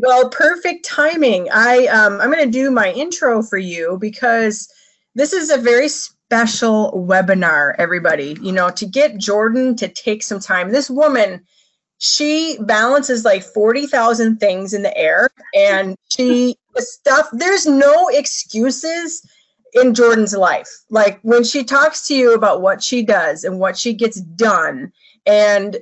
Well, perfect timing. I um, I'm going to do my intro for you because this is a very special webinar. Everybody, you know, to get Jordan to take some time. This woman, she balances like forty thousand things in the air, and she the stuff. There's no excuses in Jordan's life. Like when she talks to you about what she does and what she gets done, and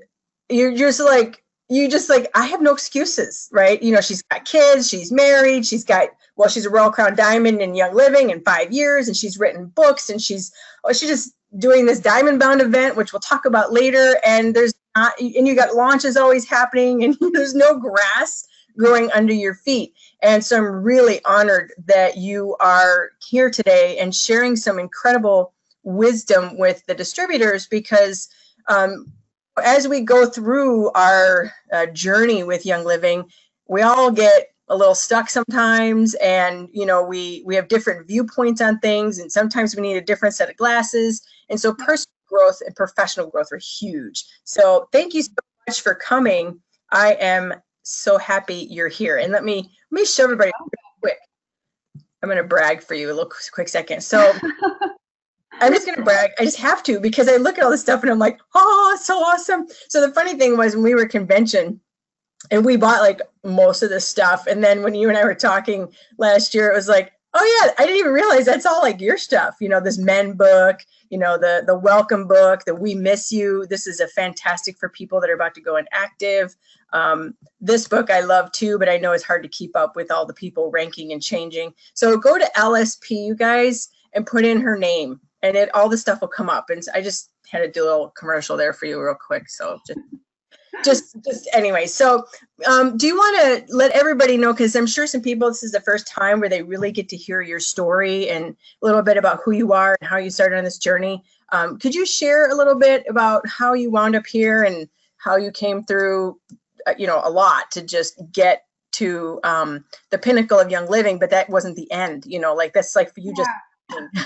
you're just like you just like i have no excuses right? You know she's got kids she's married she's got well she's a royal crown diamond in young living in five years and she's written books and she's oh she's just doing this diamond bound event which we'll talk about later and there's not and you got launches always happening and there's no grass growing under your feet. And so i'm really honored that you are here today and sharing some incredible wisdom with the distributors because um, as we go through our uh, journey with Young Living, we all get a little stuck sometimes and you know we we have different viewpoints on things and sometimes we need a different set of glasses. And so personal growth and professional growth are huge. So thank you so much for coming. I am so happy you're here. And let me let me show everybody quick. I'm going to brag for you a little quick second. So I'm just gonna brag. I just have to because I look at all this stuff and I'm like, oh, so awesome. So the funny thing was when we were convention and we bought like most of this stuff. And then when you and I were talking last year, it was like, oh yeah, I didn't even realize that's all like your stuff. You know, this men book, you know, the the welcome book, the we miss you. This is a fantastic for people that are about to go inactive. Um, this book I love too, but I know it's hard to keep up with all the people ranking and changing. So go to LSP, you guys, and put in her name and it all the stuff will come up. And I just had to do a little commercial there for you real quick. So just just just anyway so um, do you want to let everybody know because i'm sure some people this is the first time where they really get to hear your story and a little bit about who you are and how you started on this journey um, could you share a little bit about how you wound up here and how you came through uh, you know a lot to just get to um, the pinnacle of young living but that wasn't the end you know like that's like for you yeah. just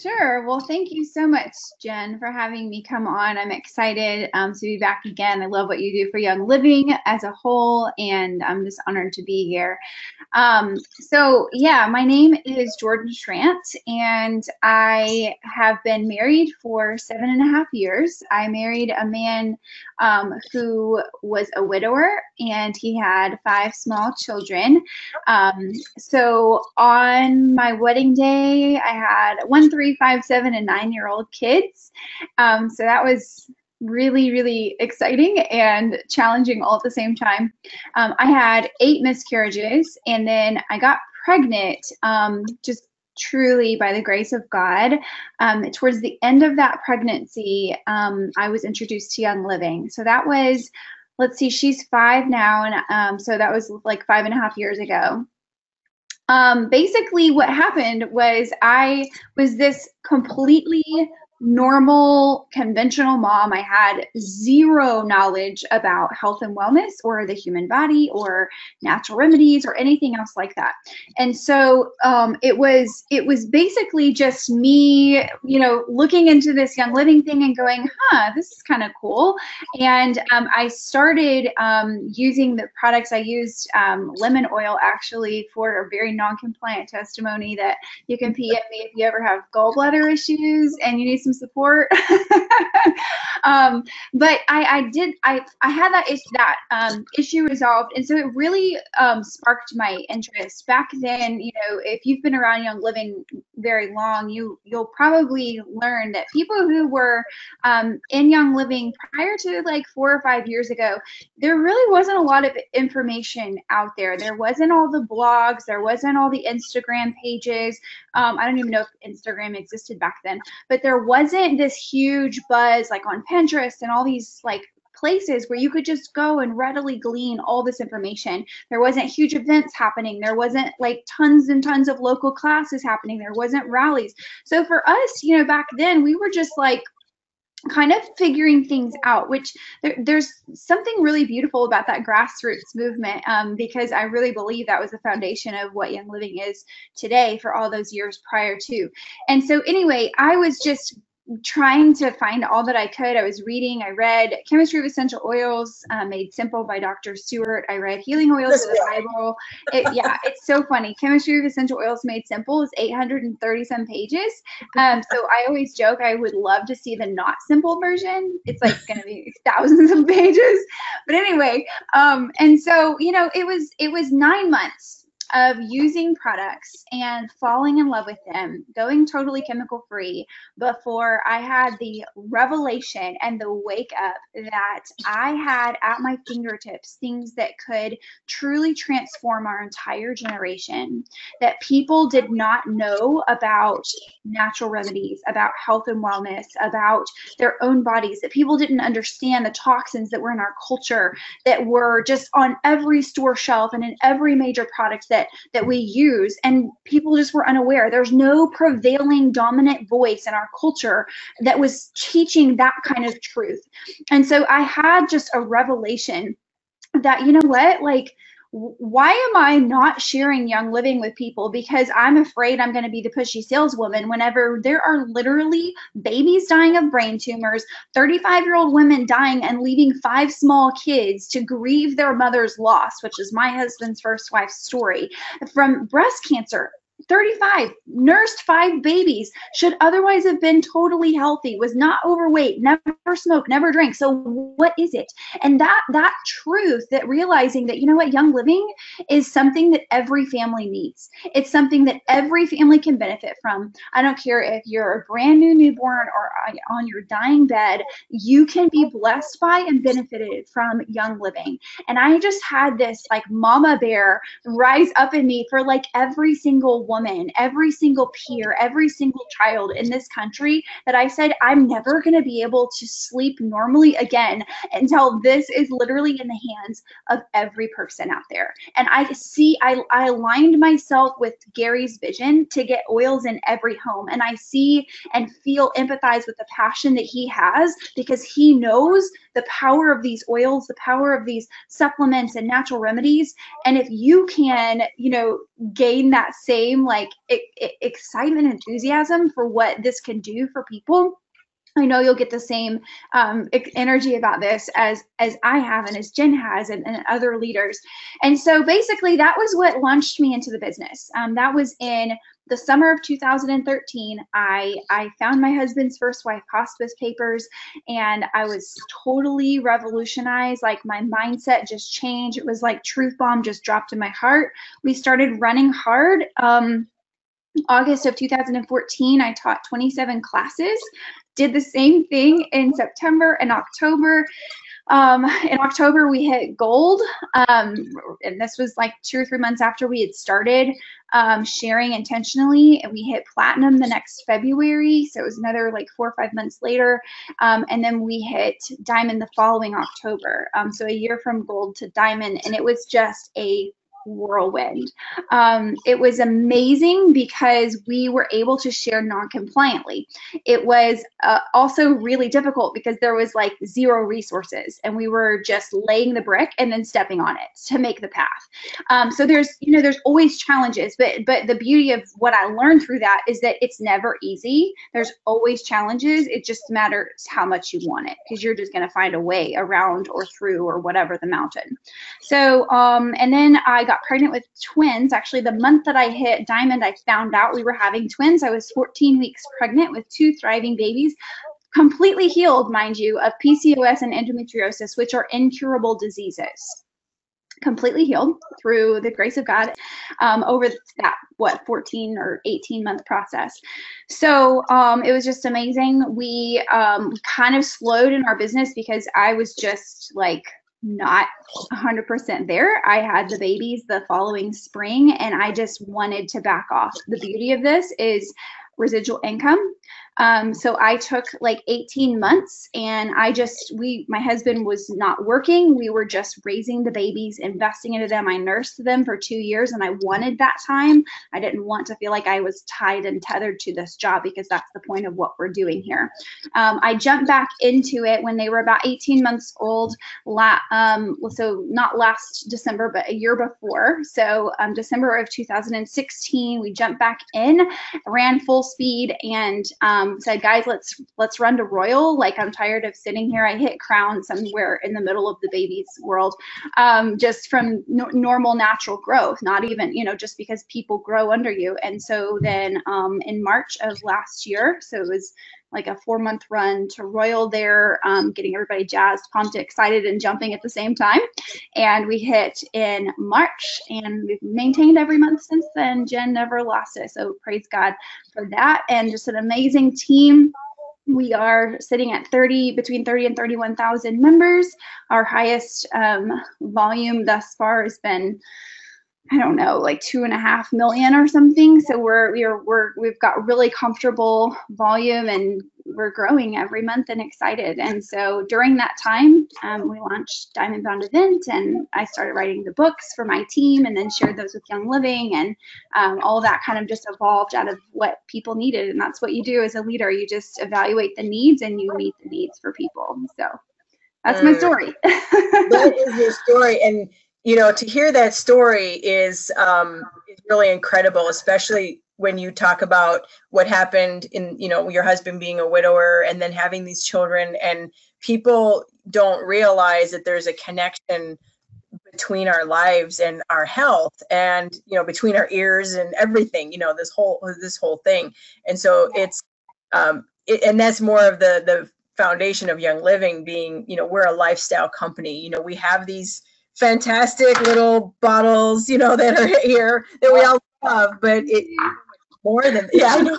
Sure. Well, thank you so much, Jen, for having me come on. I'm excited um, to be back again. I love what you do for Young Living as a whole, and I'm just honored to be here. Um, so, yeah, my name is Jordan Schrandt, and I have been married for seven and a half years. I married a man um, who was a widower, and he had five small children. Um, so, on my wedding day, I had one, three, three, five, seven, and nine year old kids. Um, so that was really, really exciting and challenging all at the same time. Um, I had eight miscarriages and then I got pregnant um, just truly by the grace of God. Um, towards the end of that pregnancy, um, I was introduced to Young Living. So that was, let's see, she's five now. And um, so that was like five and a half years ago. Um, basically, what happened was I was this completely normal, conventional mom. I had zero knowledge about health and wellness or the human body or natural remedies or anything else like that. And so um, it was it was basically just me, you know, looking into this Young Living thing and going, huh, this is kind of cool. And um, I started um, using the products. I used um, lemon oil actually for a very non-compliant testimony that you can PM me if you ever have gallbladder issues and you need some some support. um, but I, I did I I had that issue that um, issue resolved, and so it really um, sparked my interest. Back then, you know, if you've been around Young Living very long, you you'll probably learn that people who were um, in Young Living prior to like four or five years ago, there really wasn't a lot of information out there. There wasn't all the blogs, there wasn't all the Instagram pages. Um, I don't even know if Instagram existed back then, but there wasn't this huge buzz like on Pinterest and all these like places where you could just go and readily glean all this information. There wasn't huge events happening. There wasn't like tons and tons of local classes happening. There wasn't rallies. So for us, you know, back then we were just like kind of figuring things out which there, there's something really beautiful about that grassroots movement um, because i really believe that was the foundation of what young living is today for all those years prior to and so anyway i was just trying to find all that I could. I was reading, I read Chemistry of Essential Oils, uh, Made Simple by Dr. Stewart. I read Healing Oils of the Bible. It, yeah, it's so funny. Chemistry of Essential Oils Made Simple is 830 some pages. Um, so I always joke I would love to see the not simple version. It's like going to be thousands of pages. But anyway, um, and so, you know, it was, it was nine months of using products and falling in love with them, going totally chemical free before I had the revelation and the wake up that I had at my fingertips things that could truly transform our entire generation, that people did not know about natural remedies, about health and wellness, about their own bodies, that people didn't understand the toxins that were in our culture that were just on every store shelf and in every major product that that that we hmm. use and people just were unaware. There's no prevailing dominant voice in our culture that was teaching that kind of truth. And so i had just a revelation that you know what like why am I not sharing Young Living with people? Because I'm afraid I'm going to be the pushy saleswoman whenever there are literally babies dying of brain tumors, 35 year old women dying and leaving five small kids to grieve their mother's loss, which is my husband's first wife's story, from breast cancer. 35, nursed five babies, should otherwise have been totally healthy, was not overweight, never smoked, never drank. So what is it? And that that truth, that realizing that you know what, young living is something that every family needs. It's something that every family can benefit from. I don't care if you're a brand new newborn or uh, on your dying bed, you can be blessed by and benefited from young living. And I just had this like mama bear rise up in me for like every single woman, every single peer, every single child in this country that I said, I'm never going to be able to sleep normally again until this is literally in the hands of every person out there. And I see, I, I aligned myself with Gary's vision to get oils in every home. And I see and feel empathize with the passion that he has because he knows the power of these oils, the power of these supplements and natural remedies. And if you can, you know, gain that same like excitement, enthusiasm for what this can do for people, I know you'll get the same um, energy about this as as I have and as Jen has and, and, other leaders. And so basically, that was what launched me into the business. Um, that was in the summer of 2013, I, I found my husband's first wife hospice papers and I was totally revolutionized. Like my mindset just changed. It was like truth bomb just dropped in my heart. We started running hard. Um, August of 2014, I taught 27 classes, did the same thing in September and October. Um, in October, we hit gold, um, and this was like two or three months after we had started um, sharing intentionally, and we hit platinum the next February. So it was another like four or five months later, um, and then we hit diamond the following October. Um, so a year from gold to diamond, and it was just a whirlwind. Um, it was amazing because we were able to share non-compliantly. It was uh, also really difficult because there was like zero resources and we were just laying the brick and then stepping on it to make the path. Um, so there's, you know, there's always challenges, but but the beauty of what I learned through that is that it's never easy. There's always challenges. It just matters how much you want it because you're just going to find a way around or through or whatever the mountain. So, um, and then I got pregnant with twins. Actually, the month that I hit Diamond, I found out we were having twins. I was 14 weeks pregnant with two thriving babies, completely healed, mind you, of PCOS and endometriosis, which are incurable diseases completely healed through the grace of God um, over that what 14 or 18 month process. So um, it was just amazing. We um, kind of slowed in our business because I was just like not 100% there. I had the babies the following spring and I just wanted to back off. The beauty of this is residual income. Um, so I took like 18 months and I just, we, my husband was not working. We were just raising the babies, investing into them. I nursed them for two years and I wanted that time. I didn't want to feel like I was tied and tethered to this job because that's the point of what we're doing here. Um, I jumped back into it when they were about 18 months old. La- um, so not last December, but a year before. So um, December of 2016, we jumped back in, ran full speed and um, said, guys, let's let's run to Royal. Like I'm tired of sitting here. I hit crown somewhere in the middle of the baby's world, um, just from no- normal natural growth, not even you know just because people grow under you. And so then um, in March of last year, so it was like a four month run to Royal there, um, getting everybody jazzed, pumped, excited, and jumping at the same time. And we hit in March and we've maintained every month since then. Jen never lost it. So praise God for that. And just an amazing team. We are sitting at 30, between 30 and 31,000 members. Our highest um, volume thus far has been I don't know, like two and a half million or something. So we're we're we're we've got really comfortable volume and we're growing every month and excited. And so during that time, um, we launched Diamond Bound Event, and I started writing the books for my team, and then shared those with Young Living, and um, all that kind of just evolved out of what people needed. And that's what you do as a leader. You just evaluate the needs and you meet the needs for people. So that's my mm. story. that is your story, and you know, to hear that story is um, is really incredible, especially when you talk about what happened in, you know, your husband being a widower and then having these children, and people don't realize that there's a connection between our lives and our health and you know between our ears and everything you know this whole this whole thing. And so it's um it, and that's more of the the foundation of young living being you know we're a lifestyle company. You know we have these fantastic little bottles, you know, that are here that we all love, but it more than yeah. I know.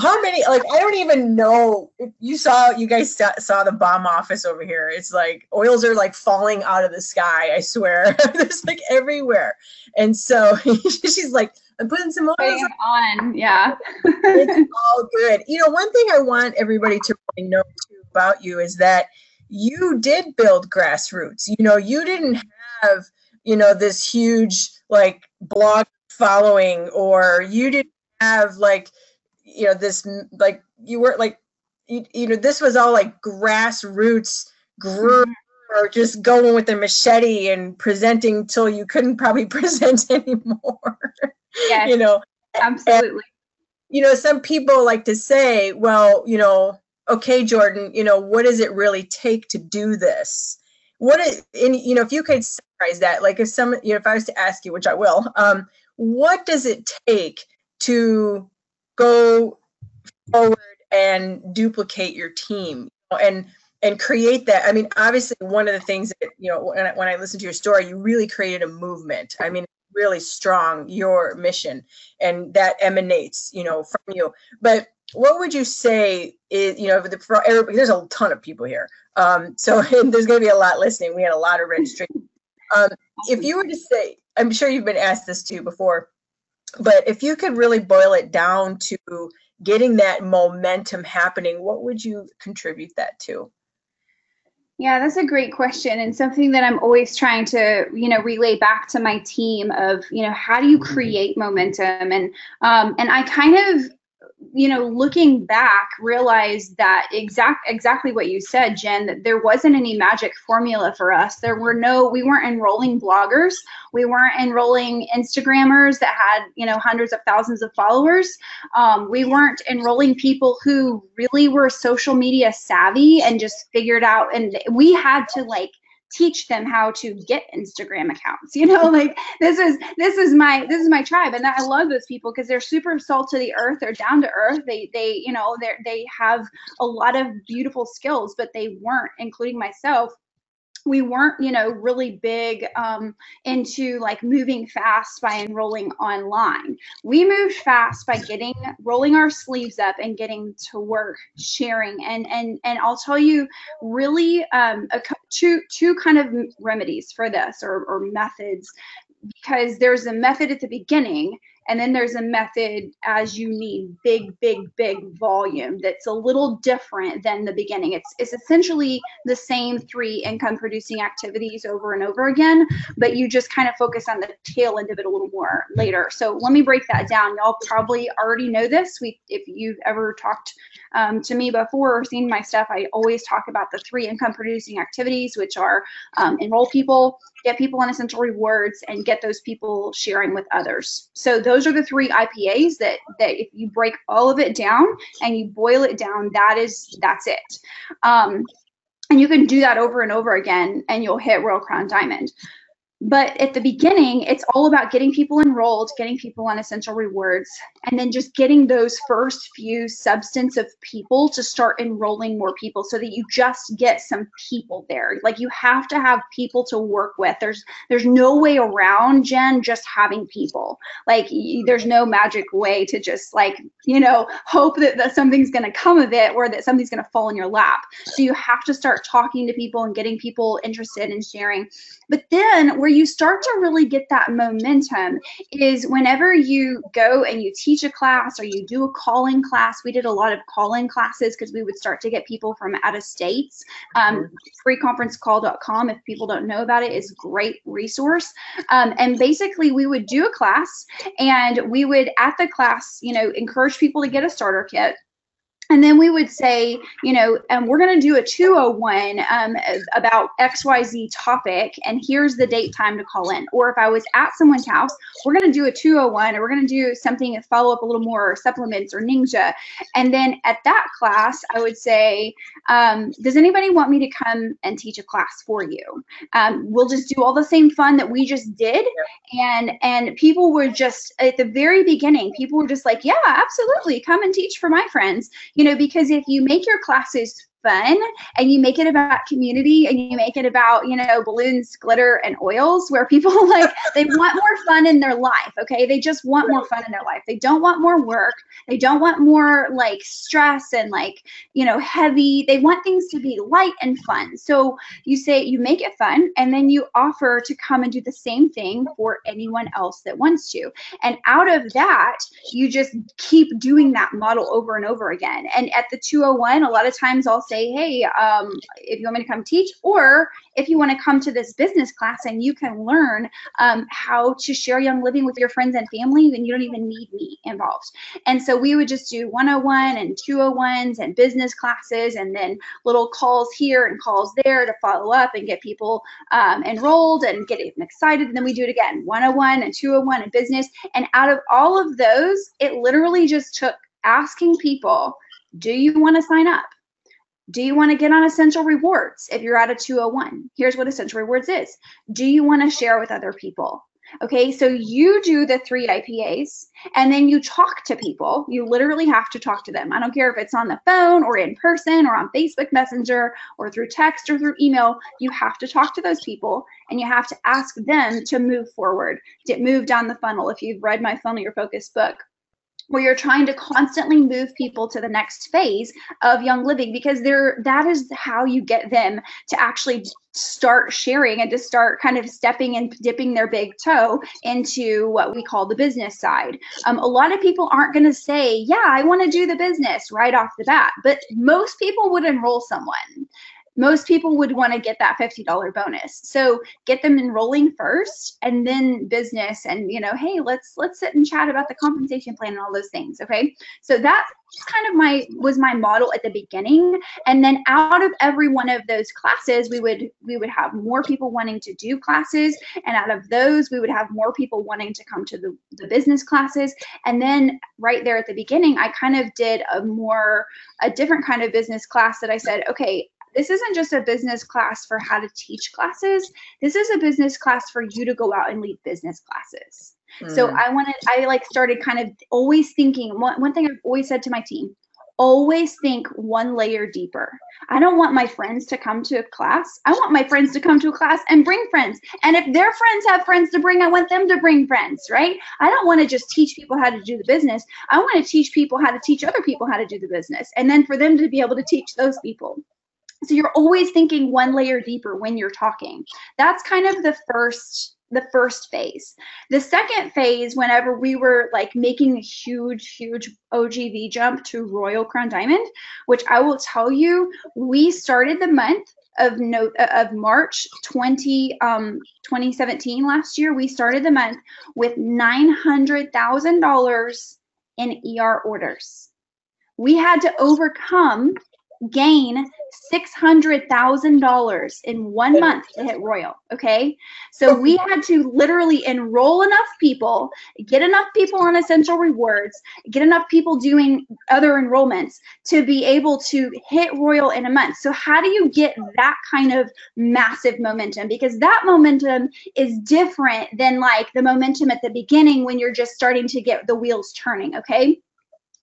How many? Like I don't even know. If you saw, you guys saw, saw the bomb office over here. It's like oils are like falling out of the sky. I swear, there's like everywhere. And so she's like, I'm putting some oils on. Yeah, it's all good. You know, one thing I want everybody to really know too about you is that you did build grassroots. You know, you didn't have, you know, this huge like blog following or you didn't have like, you know, this like you weren't like you, you know, this was all like grassroots group mm-hmm. or just going with a machete and presenting till you couldn't probably present anymore. Yeah. you know. Absolutely. And, you know, some people like to say, well, you know, okay, Jordan, you know, what does it really take to do this? What is, you know, if you could summarize that, like if some, you know, if I was to ask you, which I will, um, what does it take to go forward and duplicate your team and and create that? I mean, obviously, one of the things that you know, when I, when I listen to your story, you really created a movement. I mean, really strong your mission, and that emanates, you know, from you. But what would you say is you know the, for everybody, there's a ton of people here. Um, so there's going to be a lot listening. We had a lot of registration um, if you were to say i'm sure you've been asked this too before but if you could really boil it down to getting that momentum happening what would you contribute that to? Yeah, that's a great question and something that I'm always trying to, you know, relay back to my team of, you know, how do you create momentum? And um and I kind of you know, looking back, realized that exact exactly what you said, Jen. That there wasn't any magic formula for us. There were no, we weren't enrolling bloggers, we weren't enrolling Instagrammers that had you know hundreds of thousands of followers. Um, we weren't enrolling people who really were social media savvy and just figured out. And we had to like teach them how to get Instagram accounts. You know, like this is this is my this is my tribe, and I love those people because they're super salt to the earth. They're down to earth. They they you know they they have a lot of beautiful skills, but they weren't, including myself, we weren't you know really big um, into like moving fast by enrolling online. We moved fast by getting rolling our sleeves up and getting to work sharing. And and and i'll tell you really um, a, two two kind of remedies for this or, or methods because there's a method at the beginning and then there's a method as you need big, big, big volume that's a little different than the beginning. It's, it's essentially the same three income producing activities over and over again, but you just kind of focus on the tail end of it a little more later. So let me break that down. Y'all probably already know this. We, if you've ever talked um, to me before or seen my stuff, I always talk about the three income producing activities, which are um, enroll people, get people on essential rewards, and get those people sharing with others. So those are the three IPAs that that if you break all of it down and you boil it down, that is that's it. Um, and you can do that over and over again, and you'll hit Royal Crown Diamond. But at the beginning, it's all about getting people enrolled, getting people on essential rewards, and then just getting those first few substance of people to start enrolling more people so that you just get some people there. Like you have to have people to work with. There's there's no way around Jen just having people. Like there's no magic way to just like, you know, hope that, that something's going to come of it or that something's going to fall in your lap. So you have to start talking to people and getting people interested in sharing. But then where you start to really get that momentum is whenever you go and you teach a class or you do a calling class. We did a lot of calling classes because we would start to get people from out of states. Um, freeconferencecall.com, if people don't know about it, is great resource. Um, and basically, we would do a class and we would at the class, you know, encourage people to get a starter kit and then we would say, you know, um, we're going to do a 201 um, about XYZ topic, and here's the date time to call in. Or if I was at someone's house, we're going to do a 201, or we're going to do something and follow up a little more, or supplements or ninja. And then at that class, I would say, um, does anybody want me to come and teach a class for you? Um, we'll just do all the same fun that we just did. And, and people were just, at the very beginning, people were just like, yeah, absolutely, come and teach for my friends. You you know, because if you make your classes fun and you make it about community and you make it about you know balloons glitter and oils where people like they want more fun in their life okay? They just want more fun in their life. They don't want more work. They don't want more like stress and like you know heavy. They want things to be light and fun. So you say you make it fun and then you offer to come and do the same thing for anyone else that wants to. And out of that you just keep doing that model over and over again. And at the 201 a lot of times i'll say, hey, um, if you want me to come teach, or if you want to come to this business class and you can learn um, how to share young living with your friends and family, then you don't even need me involved. And so we would just do 101 and 201s and business classes and then little calls here and calls there to follow up and get people um, enrolled and get them excited. And then we do it again 101 and 201 and business. And out of all of those, it literally just took asking people, do you want to sign up? Do you want to get on Essential Rewards if you're at a 201? Here's what Essential Rewards is. Do you want to share with other people? Okay, so you do the three IPAs and then you talk to people. You literally have to talk to them. I don't care if it's on the phone or in person or on Facebook Messenger or through text or through email. You have to talk to those people and you have to ask them to move forward, to move down the funnel. If you've read my Funnel Your Focus book, where you're trying to constantly move people to the next phase of young living because they're that is how you get them to actually start sharing and to start kind of stepping and dipping their big toe into what we call the business side. Um, a lot of people aren't going to say, yeah, I want to do the business right off the bat, but most people would enroll someone most people would want to get that $50 bonus. So get them enrolling first and then business and you know, hey, let's let's sit and chat about the compensation plan and all those things. Okay. So that kind of my was my model at the beginning. And then out of every one of those classes, we would we would have more people wanting to do classes. And out of those, we would have more people wanting to come to the, the business classes. And then right there at the beginning, I kind of did a more a different kind of business class that I said, okay, this isn't just a business class for how to teach classes. This is a business class for you to go out and lead business classes. Mm. So I wanted, I like started kind of always thinking, one, one thing I've always said to my team, always think one layer deeper. I don't want my friends to come to a class. I want my friends to come to a class and bring friends. And if their friends have friends to bring, I want them to bring friends, right? I don't want to just teach people how to do the business. I want to teach people how to teach other people how to do the business. And then for them to be able to teach those people. So you're always thinking one layer deeper when you're talking. That's kind of the first the first phase. The second phase, whenever we were like making a huge, huge OGV jump to Royal Crown Diamond, which I will tell you, we started the month of note of March 20 um 2017 last year. We started the month with nine hundred thousand dollars in ER orders. We had to overcome gain $600,000 in one month to hit Royal. Okay. So we had to literally enroll enough people, get enough people on Essential Rewards, get enough people doing other enrollments to be able to hit Royal in a month. So, how do you get that kind of massive momentum? Because that momentum is different than like the momentum at the beginning when you're just starting to get the wheels turning. Okay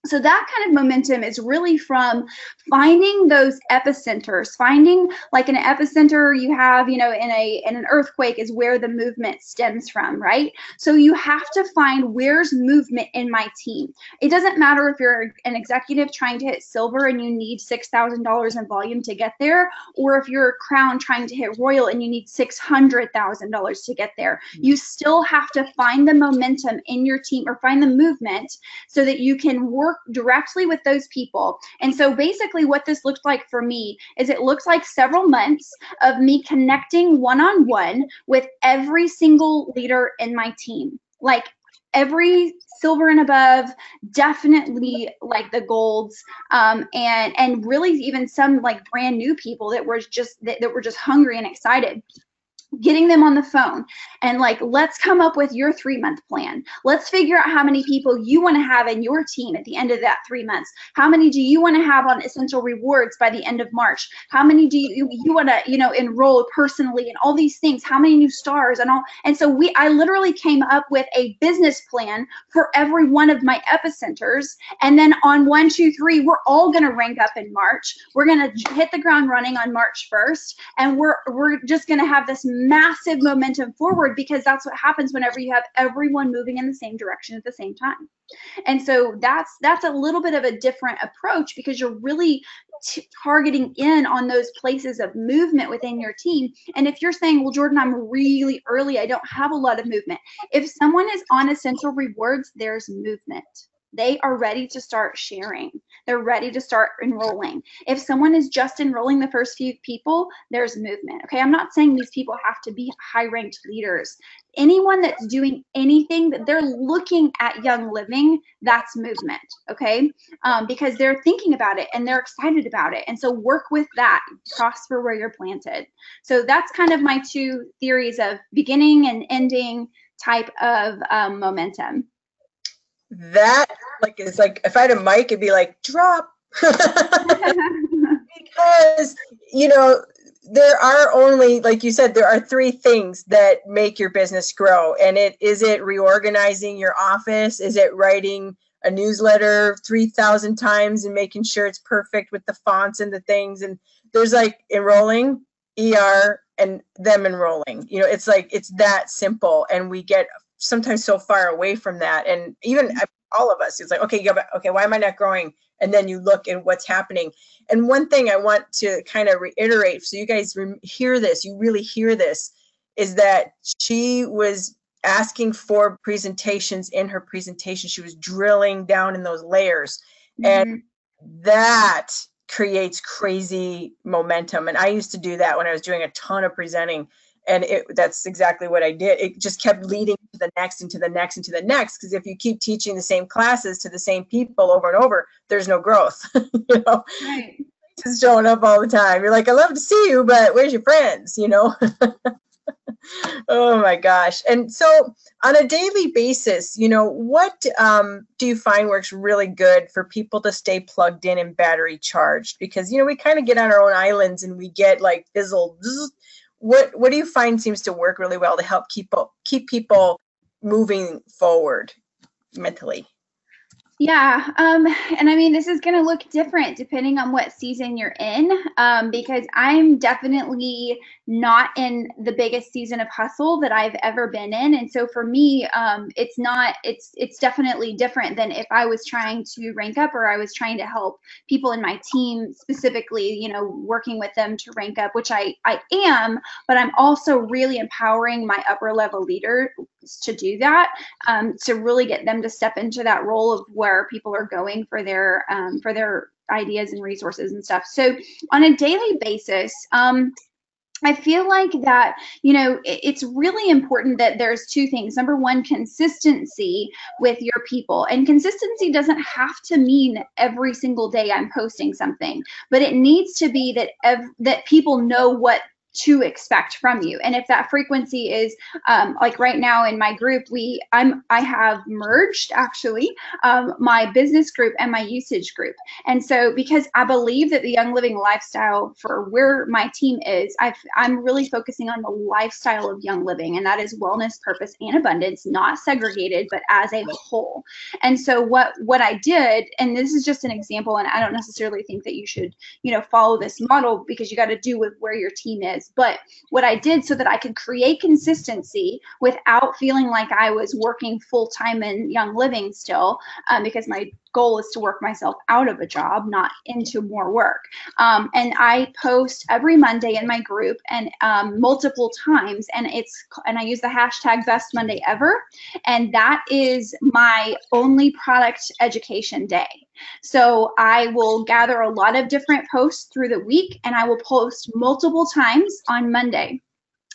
so that kind of momentum is really from finding those epicenters finding like an epicenter you have you know in a in an earthquake is where the movement stems from right? So you have to find where's movement in my team. It doesn't matter if you're an executive trying to hit silver and you need $6000 in volume to get there or if you're a crown trying to hit royal and you need $600000 to get there. Mm-hmm. you still have to find the momentum in your team or find the movement so that you can work work directly with those people. And so basically what this looked like for me is it looks like several months of me connecting one-on-one with every single leader in my team. Like every silver and above definitely like the golds um, and and really even some like brand new people that were just that, that were just hungry and excited getting them on the phone and like let's come up with your three month plan. Let's figure out how many people you want to have in your team at the end of that three months. How many do you want to have on essential rewards by the end of march? How many do you you want to you know enroll personally and all these things? How many new stars and all? And so we i literally came up with a business plan for every one of my epicenters. And then on one two three we're all going to rank up in march. We're going to hit the ground running on march 1st and we're we're just going to have this massive momentum forward because that's what happens whenever you have everyone moving in the same direction at the same time. And so that's that's a little bit of a different approach because you're really t- targeting in on those places of movement within your team. And if you're saying well jordan i'm really early. I don't have a lot of movement. If someone is on essential rewards there's movement they are ready to start sharing. They're ready to start enrolling. If someone is just enrolling the first few people, there's movement. Okay, I'm not saying these people have to be high ranked leaders. Anyone that's doing anything that they're looking at Young Living, that's movement. Okay, um, because they're thinking about it and they're excited about it. And so work with that, prosper where you're planted. So that's kind of my two theories of beginning and ending type of um, momentum that like is like if I had a mic, it'd be like drop. because you know there are only like you said there are three things that make your business grow and it is it reorganizing your office? Is it writing a newsletter 3000 times and making sure it's perfect with the fonts and the things? And there's like enrolling er and them enrolling. You know it's like it's that simple and we get sometimes so far away from that. And even all of us it's like okay okay why am i not growing? And then you look at what's happening. And one thing i want to kind of reiterate so you guys hear this you really hear this is that she was asking for presentations in her presentation. She was drilling down in those layers. Mm-hmm. and that creates crazy momentum. And i used to do that when i was doing a ton of presenting and it, that's exactly what I did. It just kept leading to the next and to the next and to the next. Because if you keep teaching the same classes to the same people over and over, there's no growth. you know, right. just showing up all the time. You're like, I love to see you, but where's your friends? You know. oh my gosh! And so, on a daily basis, you know, what um, do you find works really good for people to stay plugged in and battery charged? Because you know, we kind of get on our own islands and we get like fizzled what what do you find seems to work really well to help keep keep people moving forward mentally? Yeah, um, and I mean, this is going to look different depending on what season you're in, um, because I'm definitely not in the biggest season of hustle that I've ever been in, and so for me, um, it's not. It's it's definitely different than if I was trying to rank up or I was trying to help people in my team specifically, you know, working with them to rank up, which I I am, but I'm also really empowering my upper level leader to do that um, to really get them to step into that role of where people are going for their um, for their ideas and resources and stuff so on a daily basis um, I feel like that, you know, it's really important that there's two things. Number one, consistency with your people. And consistency doesn't have to mean every single day I'm posting something, but it needs to be that ev- that people know what to expect from you. And if that frequency is um, like right now in my group we i'm i have merged actually um, my business group and my usage group. And so because i believe that the young living lifestyle for where my team is i i'm really focusing on the lifestyle of young living and that is wellness purpose and abundance not segregated but as a whole. And so what what i did and this is just an example and i don't necessarily think that you should you know follow this model because you got to do with where your team is is. But what I did so that I could create consistency without feeling like I was working full time in Young Living still, um, because my goal is to work myself out of a job, not into more work. Um, and I post every Monday in my group and um, multiple times, and it's and I use the hashtag Best Monday Ever, and that is my only product education day. So I will gather a lot of different posts through the week, and I will post multiple times on Monday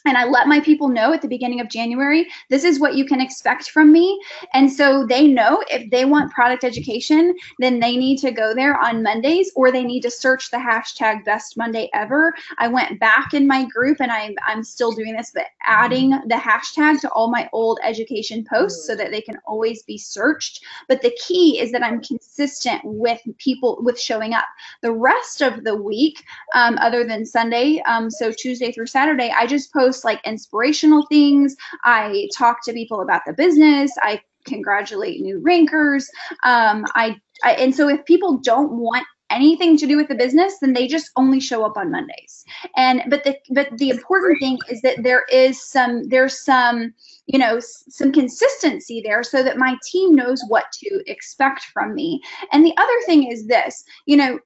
and I let my people know at the beginning of January, this is what you can expect from me. And so they know if they want product education, then they need to go there on Mondays or they need to search the hashtag best Monday ever. I went back in my group and I'm, I'm still doing this, but adding the hashtag to all my old education posts so that they can always be searched. But the key is that I'm consistent with people with showing up. The rest of the week, um, other than Sunday, um, so Tuesday through Saturday, I just post post like inspirational things. I talk to people about the business. I congratulate new rankers. Um, I, I and so if people don't want anything to do with the business then they just only show up on mondays and but the but the important thing is that there is some there's some you know some consistency there so that my team knows what to expect from me and the other thing is this you know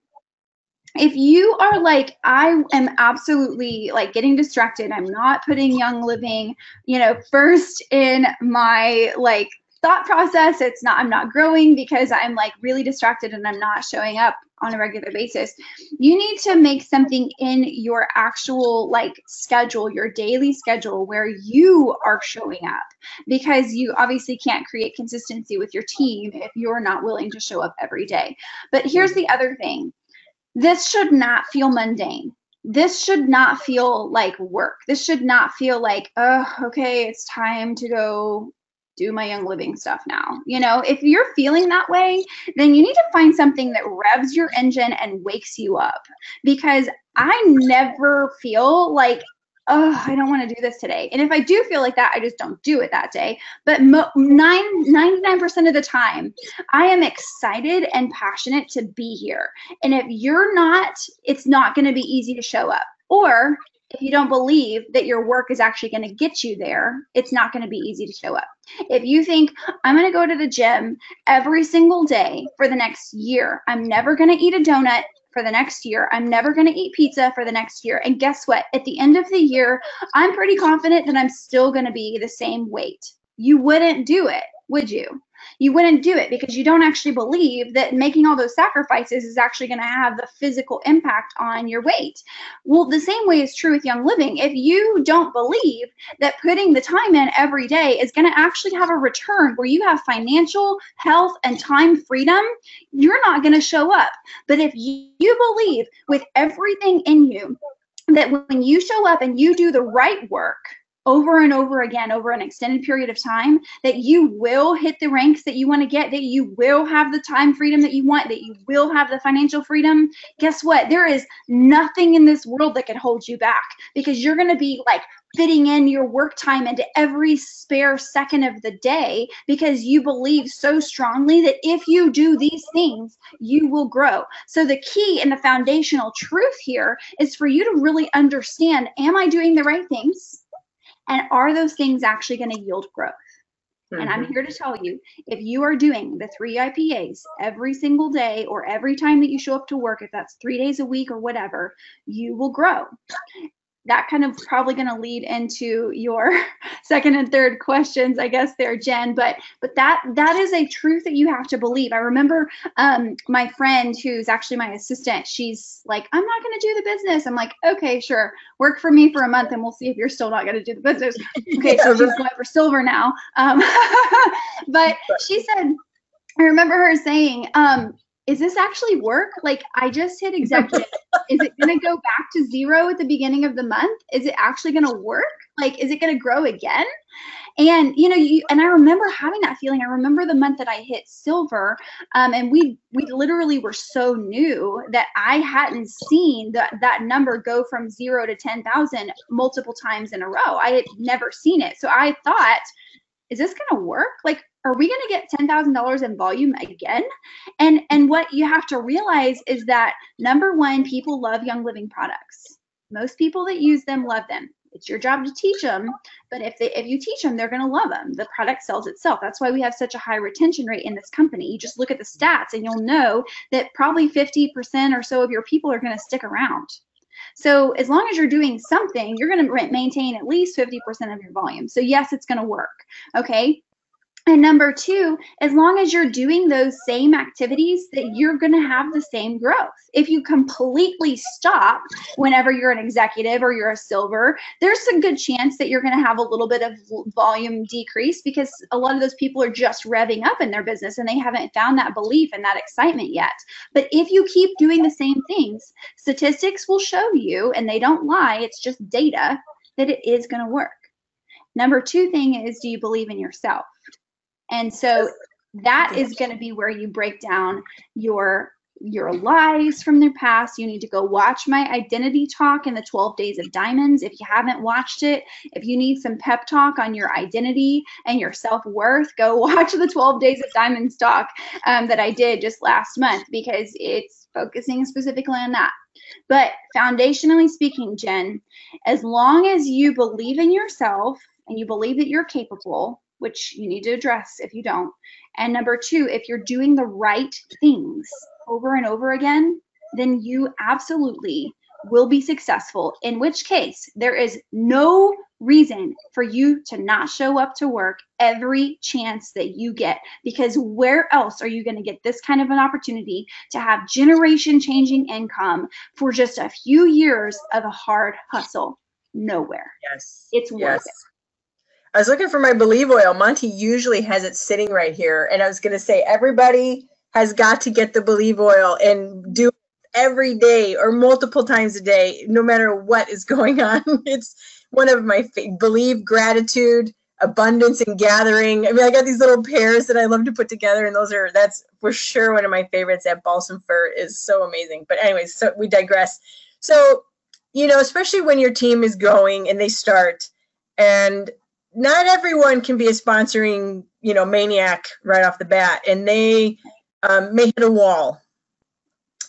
if you are like i am absolutely like getting distracted i'm not putting young living you know first in my like thought process it's not i'm not growing because i'm like really distracted and i'm not showing up on a regular basis you need to make something in your actual like schedule your daily schedule where you are showing up because you obviously can't create consistency with your team if you're not willing to show up every day. But here's mm-hmm. the other thing this should not feel mundane. This should not feel like work. This should not feel like, oh, okay, it's time to go do my young living stuff now. You know, if you're feeling that way, then you need to find something that revs your engine and wakes you up because I never feel like oh, I don't want to do this today. And if I do feel like that, I just don't do it that day. But mo- nine, 99% of the time, I am excited and passionate to be here. And if you're not, it's not going to be easy to show up. Or if you don't believe that your work is actually going to get you there, it's not going to be easy to show up. If you think, I'm going to go to the gym every single day for the next year, I'm never going to eat a donut for the next year. I'm never going to eat pizza for the next year. And guess what? At the end of the year, I'm pretty confident that I'm still going to be the same weight. You wouldn't do it, would you? You wouldn't do it because you don't actually believe that making all those sacrifices is actually going to have the physical impact on your weight. Well, the same way is true with Young Living. If you don't believe that putting the time in every day is going to actually have a return where you have financial, health, and time freedom, you're not going to show up. But if you believe with everything in you, that when you show up and you do the right work, over and over again over an extended period of time that you will hit the ranks that you want to get that you will have the time freedom that you want that you will have the financial freedom guess what there is nothing in this world that can hold you back because you're going to be like fitting in your work time into every spare second of the day because you believe so strongly that if you do these things, you will grow. So, the key and the foundational truth here is for you to really understand Am I doing the right things? And are those things actually going to yield growth? Mm-hmm. And I'm mm-hmm. here to tell you if you are doing the three IPAs every single day or every time that you show up to work, if that's three days a week or whatever, you will grow. That kind of probably going to lead into your second and third questions i guess there jen but but that that is a truth that you have to believe. I remember um, my friend who's actually my assistant she's like i'm not going to do the business. I'm like okay sure. Work for me for a month and we'll see if you're still not going to do the business. Okay yeah, so she's going for silver now um, but she said i remember her saying um, is this actually work? Like I just hit executive. is it going to go back to zero at the beginning of the month? Is it actually going to work? Like, is it going to grow again? And you know, you and I remember having that feeling. I remember the month that I hit silver, um, and we we literally were so new that I hadn't seen that that number go from zero to ten thousand multiple times in a row. I had never seen it, so I thought, is this going to work? Like, are we going to get $10,000 in volume again? And and what you have to realize is that number 1 people love Young Living products. Most people that use them love them. It's your job to teach them, but if they if you teach them, they're going to love them. The product sells itself. That's why we have such a high retention rate in this company. You just look at the stats and you'll know that probably 50% or so of your people are going to stick around. So as long as you're doing something, you're going to maintain at least 50% of your volume. So yes, it's going to work. Okay. And number two, as long as you're doing those same activities, that you're going to have the same growth. If you completely stop whenever you're an executive or you're a silver, there's a good chance that you're going to have a little bit of volume decrease because a lot of those people are just revving up in their business and they haven't found that belief and that excitement yet. But if you keep doing the same things, statistics will show you, and they don't lie, it's just data, that it is going to work. Number two thing is, do you believe in yourself? And so that is going to be where you break down your your lies from the past. You need to go watch my identity talk in the 12 days of diamonds. If you haven't watched it, if you need some pep talk on your identity and your self-worth, go watch the 12 days of diamonds talk um, that I did just last month because it's focusing specifically on that. But foundationally speaking, Jen, as long as you believe in yourself and you believe that you're capable, which you need to address if you don't. And number two, if you're doing the right things over and over again, then you absolutely will be successful. In which case, there is no reason for you to not show up to work every chance that you get because where else are you going to get this kind of an opportunity to have generation changing income for just a few years of a hard hustle? Nowhere. Yes. It's worth yes. it. I was looking for my Believe oil. Monty usually has it sitting right here. And I was going to say, everybody has got to get the Believe oil and do every day or multiple times a day, no matter what is going on. it's one of my fa- Believe gratitude, abundance, and gathering. I mean, I got these little pairs that I love to put together, and those are, that's for sure one of my favorites. That balsam fir is so amazing. But, anyways, so we digress. So, you know, especially when your team is going and they start, and not everyone can be a sponsoring, you know, maniac right off the bat, and they um, may hit a wall.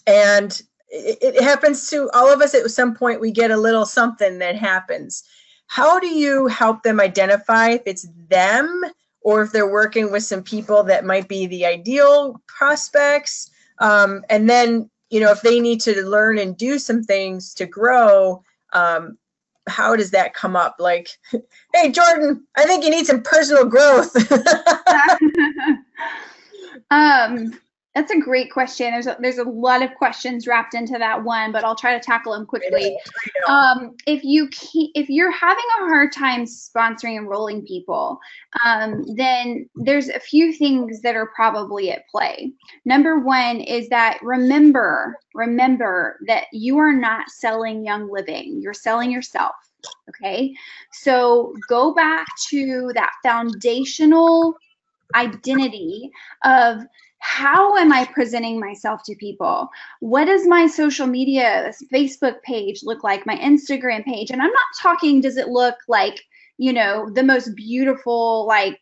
And it, it happens to all of us at some point. We get a little something that happens. How do you help them identify if it's them or if they're working with some people that might be the ideal prospects? Um, and then, you know, if they need to learn and do some things to grow, um, how does that come up? Like, hey, Jordan, I think you need some personal growth. um, that's a great question. There's a, there's a lot of questions wrapped into that one, but I'll try to tackle them quickly. Um, if you if you're having a hard time sponsoring and enrolling people, um, then there's a few things that are probably at play. Number one is that remember remember that you are not selling Young Living. You're selling yourself. Okay, so go back to that foundational identity of how am I presenting myself to people? What does my social media, this Facebook page look like, my Instagram page? And I'm not talking, does it look like, you know, the most beautiful, like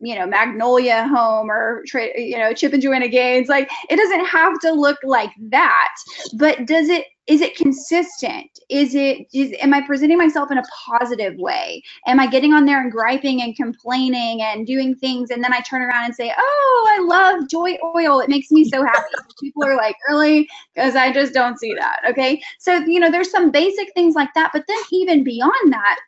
you know magnolia home or you know chip and joanna gaines like it doesn't have to look like that but does it is it consistent? Is it is, am i presenting myself in a positive way? Am i getting on there and griping and complaining and doing things and then i turn around and say oh i love joy oil. It makes me so happy. People are like really? Because i just don't see that okay? So you know there's some basic things like that but then even beyond that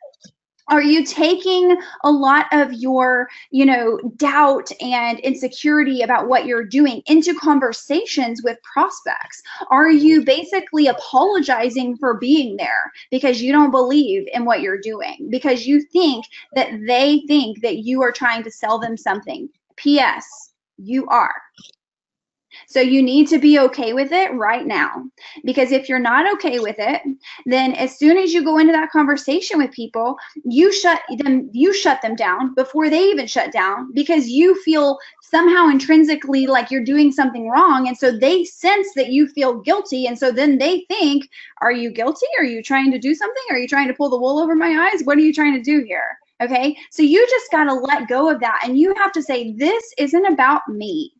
are you taking a lot of your you know doubt and insecurity about what you're doing into conversations with prospects? Are you basically apologizing for being there because you don't believe in what you're doing? Because you think that they think that you are trying to sell them something. Ps you are so you need to be okay with it right now. Because if you're not okay with it, then as soon as you go into that conversation with people, you shut them you shut them down before they even shut down because you feel somehow intrinsically like you're doing something wrong and so they sense that you feel guilty and so then they think, are you guilty? Are you trying to do something? Are you trying to pull the wool over my eyes? What are you trying to do here? Okay? So you just got to let go of that and you have to say this isn't about me.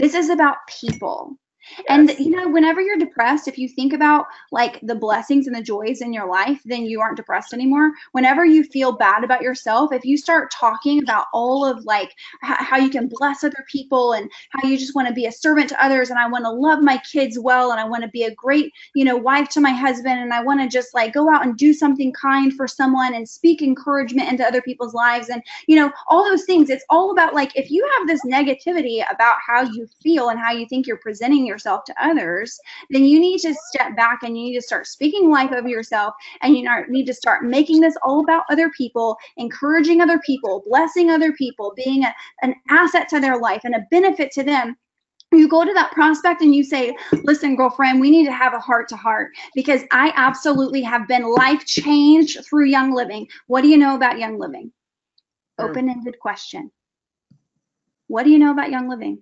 This is about people. Yes. And you know, whenever you're depressed, if you think about like the blessings and the joys in your life, then you aren't depressed anymore. Whenever you feel bad about yourself, if you start talking about all of like how you can bless other people and how you just want to be a servant to others and I want to love my kids well and I want to be a great, you know, wife to my husband and I want to just like go out and do something kind for someone and speak encouragement into other people's lives and you know, all those things. It's all about like if you have this negativity about how you feel and how you think you're presenting yourself yourself to others, then you need to step back and you need to start speaking life over yourself and you need to start making this all about other people, encouraging other people, blessing other people, being a, an asset to their life and a benefit to them you go to that prospect and you say, listen, girlfriend, we need to have a heart to heart because I absolutely have been life changed through Young Living. What do you know about Young Living? Open ended question. What do you know about Young Living?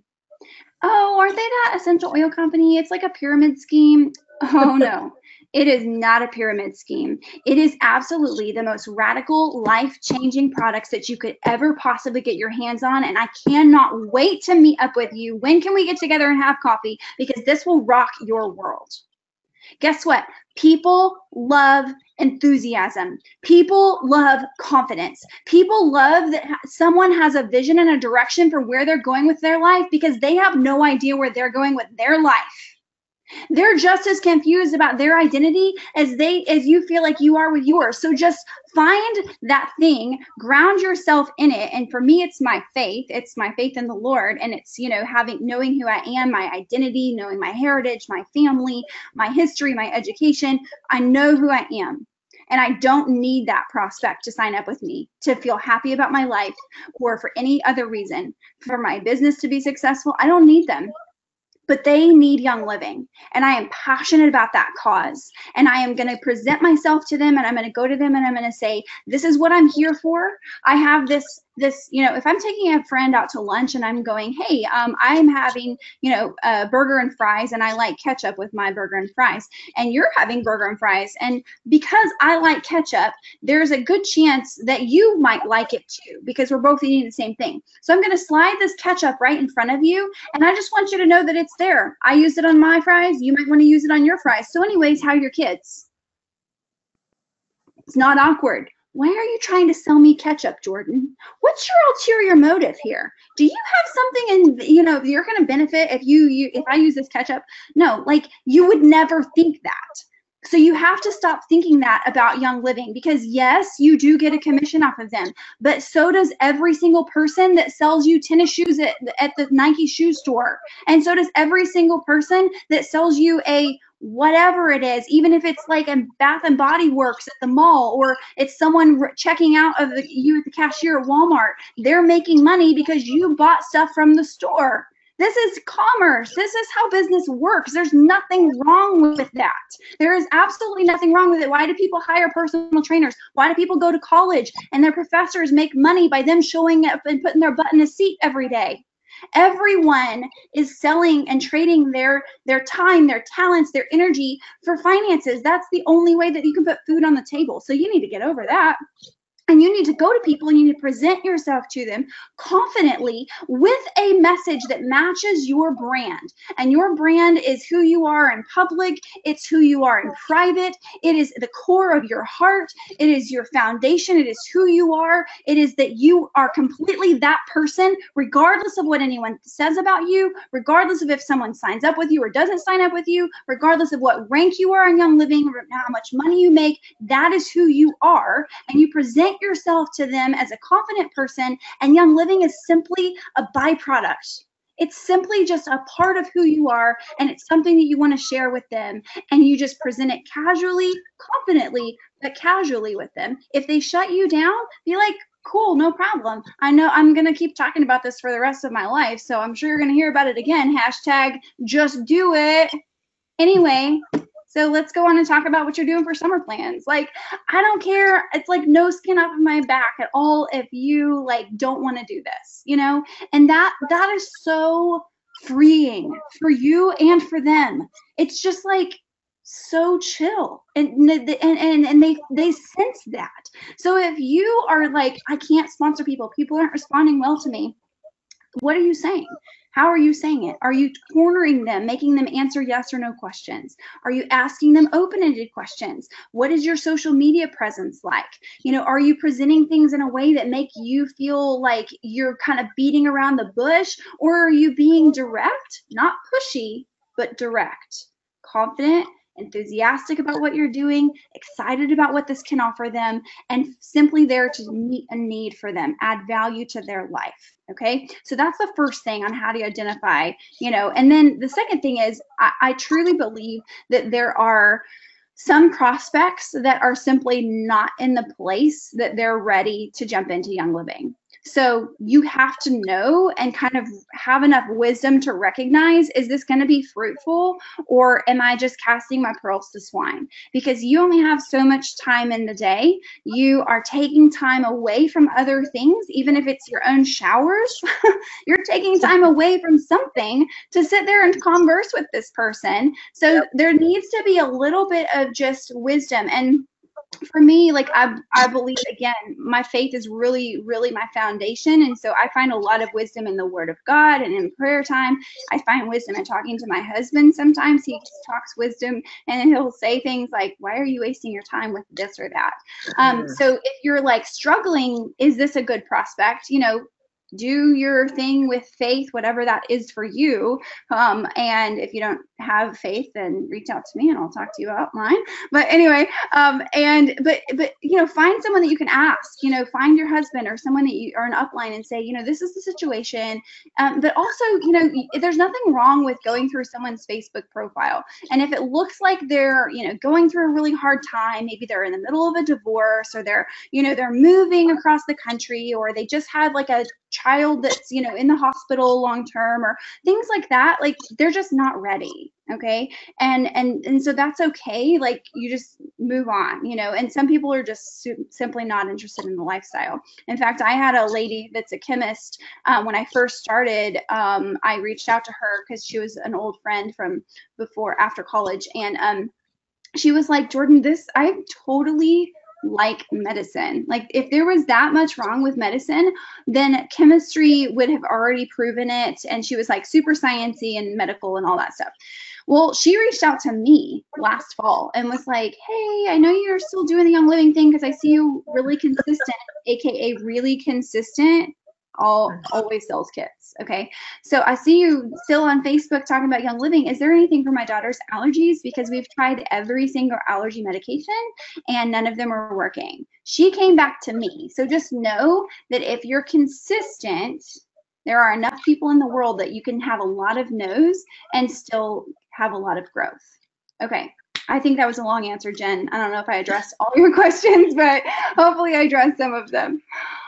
Oh, aren't they that essential oil company? It's like a pyramid scheme. Oh, no. It is not a pyramid scheme. It is absolutely the most radical, life changing products that you could ever possibly get your hands on. And I cannot wait to meet up with you. When can we get together and have coffee? Because this will rock your world. Guess what? People love enthusiasm. People love confidence. People love that someone has a vision and a direction for where they're going with their life because they have no idea where they're going with their life. They're just as confused about their identity as they as you feel like you are with yours. So just find that thing, ground yourself in it. And for me, it's my faith. It's my faith in the Lord. And it's, you know, having knowing who I am, my identity, knowing my heritage, my family, my history, my education. I know who I am. And I don't need that prospect to sign up with me to feel happy about my life or for any other reason. For my business to be successful, I don't need them but they need young living. And i am passionate about that cause. And i am going to present myself to them and i'm going to go to them and i'm going to say this is what i'm here for. I have this this you know if i'm taking a friend out to lunch and i'm going hey um, i'm having you know a burger and fries and i like ketchup with my burger and fries and you're having burger and fries and because i like ketchup there's a good chance that you might like it too because we're both eating the same thing. So i'm going to slide this ketchup right in front of you and i just want you to know that it's there. I use it on my fries you might want to use it on your fries. So anyways how are your kids? It's not awkward why are you trying to sell me ketchup, Jordan? What's your ulterior motive here? Do you have something in, you know, you're going to benefit if you, you, if I use this ketchup? No, like you would never think that. So you have to stop thinking that about Young Living because yes, you do get a commission off of them, but so does every single person that sells you tennis shoes at, at the Nike shoe store. And so does every single person that sells you a whatever it is, even if it's like a Bath and Body Works at the mall or it's someone checking out of the, you at the cashier at Walmart, they're making money because you bought stuff from the store. This is commerce. This is how business works. There's nothing wrong with that. There is absolutely nothing wrong with it. Why do people hire personal trainers? Why do people go to college and their professors make money by them showing up and putting their butt in a seat every day? Everyone is selling and trading their their time, their talents, their energy for finances. That's the only way that you can put food on the table. So you need to get over that. And you need to go to people and you need to present yourself to them confidently with a message that matches your brand. And your brand is who you are in public, it's who you are in private, it is the core of your heart, it is your foundation, it is who you are, it is that you are completely that person, regardless of what anyone says about you, regardless of if someone signs up with you or doesn't sign up with you, regardless of what rank you are in Young Living, or how much money you make, that is who you are. And you present yourself to them as a confident person, and Young Living is simply a byproduct. It's simply just a part of who you are, and it's something that you want to share with them. And you just present it casually, confidently, but casually with them. If they shut you down, be like, cool, no problem. I know I'm going to keep talking about this for the rest of my life, so I'm sure you're going to hear about it again. Hashtag just do it. Anyway, so let's go on and talk about what you're doing for summer plans. Like, I don't care. It's like no skin off of my back at all if you like don't want to do this, you know? And that that is so freeing for you and for them. It's just like so chill and and and, and they they sense that so if you are like i can't sponsor people people aren't responding well to me what are you saying how are you saying it? Are you cornering them, making them answer yes or no questions? Are you asking them open-ended questions? What is your social media presence like? You know, are you presenting things in a way that make you feel like you're kind of beating around the bush or are you being direct, not pushy, but direct, confident, enthusiastic about what you're doing, excited about what this can offer them, and simply there to meet a need for them, add value to their life. Okay, so that's the first thing on how to identify, you know, and then the second thing is I, I truly believe that there are some prospects that are simply not in the place that they're ready to jump into young living. So you have to know and kind of have enough wisdom to recognize is this going to be fruitful or am I just casting my pearls to swine? Because you only have so much time in the day. You are taking time away from other things, even if it's your own showers. You're taking time away from something to sit there and converse with this person. So yep. there needs to be a little bit of just wisdom and for me like i i believe again my faith is really really my foundation. And so i find a lot of wisdom in the word of god and in prayer time. I find wisdom in talking to my husband sometimes. He talks wisdom and he'll say things like why are you wasting your time with this or that? Um, so if you're like struggling is this a good prospect? You know do your thing with faith, whatever that is for you. Um, and if you don't have faith, then reach out to me and I'll talk to you about mine. But anyway, um, and but but you know, find someone that you can ask. You know, find your husband or someone that you are an upline and say, you know, this is the situation. Um, but also, you know, there's nothing wrong with going through someone's Facebook profile. And if it looks like they're, you know, going through a really hard time, maybe they're in the middle of a divorce or they're, you know, they're moving across the country or they just had like a child that's you know in the hospital long term or things like that like they're just not ready okay? And and and so that's okay like you just move on you know? And some people are just simply not interested in the lifestyle. In fact i had a lady that's a chemist um, when i first started um, i reached out to her because she was an old friend from before after college and um, she was like jordan this i totally like medicine. Like if there was that much wrong with medicine, then chemistry would have already proven it. And she was like super sciency and medical and all that stuff. Well, she reached out to me last fall and was like, Hey, I know you're still doing the Young Living thing because I see you really consistent, aka really consistent all uh-huh. always sells kits. Okay. So I see you still on Facebook talking about Young Living. Is there anything for my daughter's allergies? Because we've tried every single allergy medication and none of them are working. She came back to me. So just know that if you're consistent, there are enough people in the world that you can have a lot of no's and still have a lot of growth. Okay. I think that was a long answer, Jen. I don't know if I addressed all your questions, but hopefully I addressed some of them.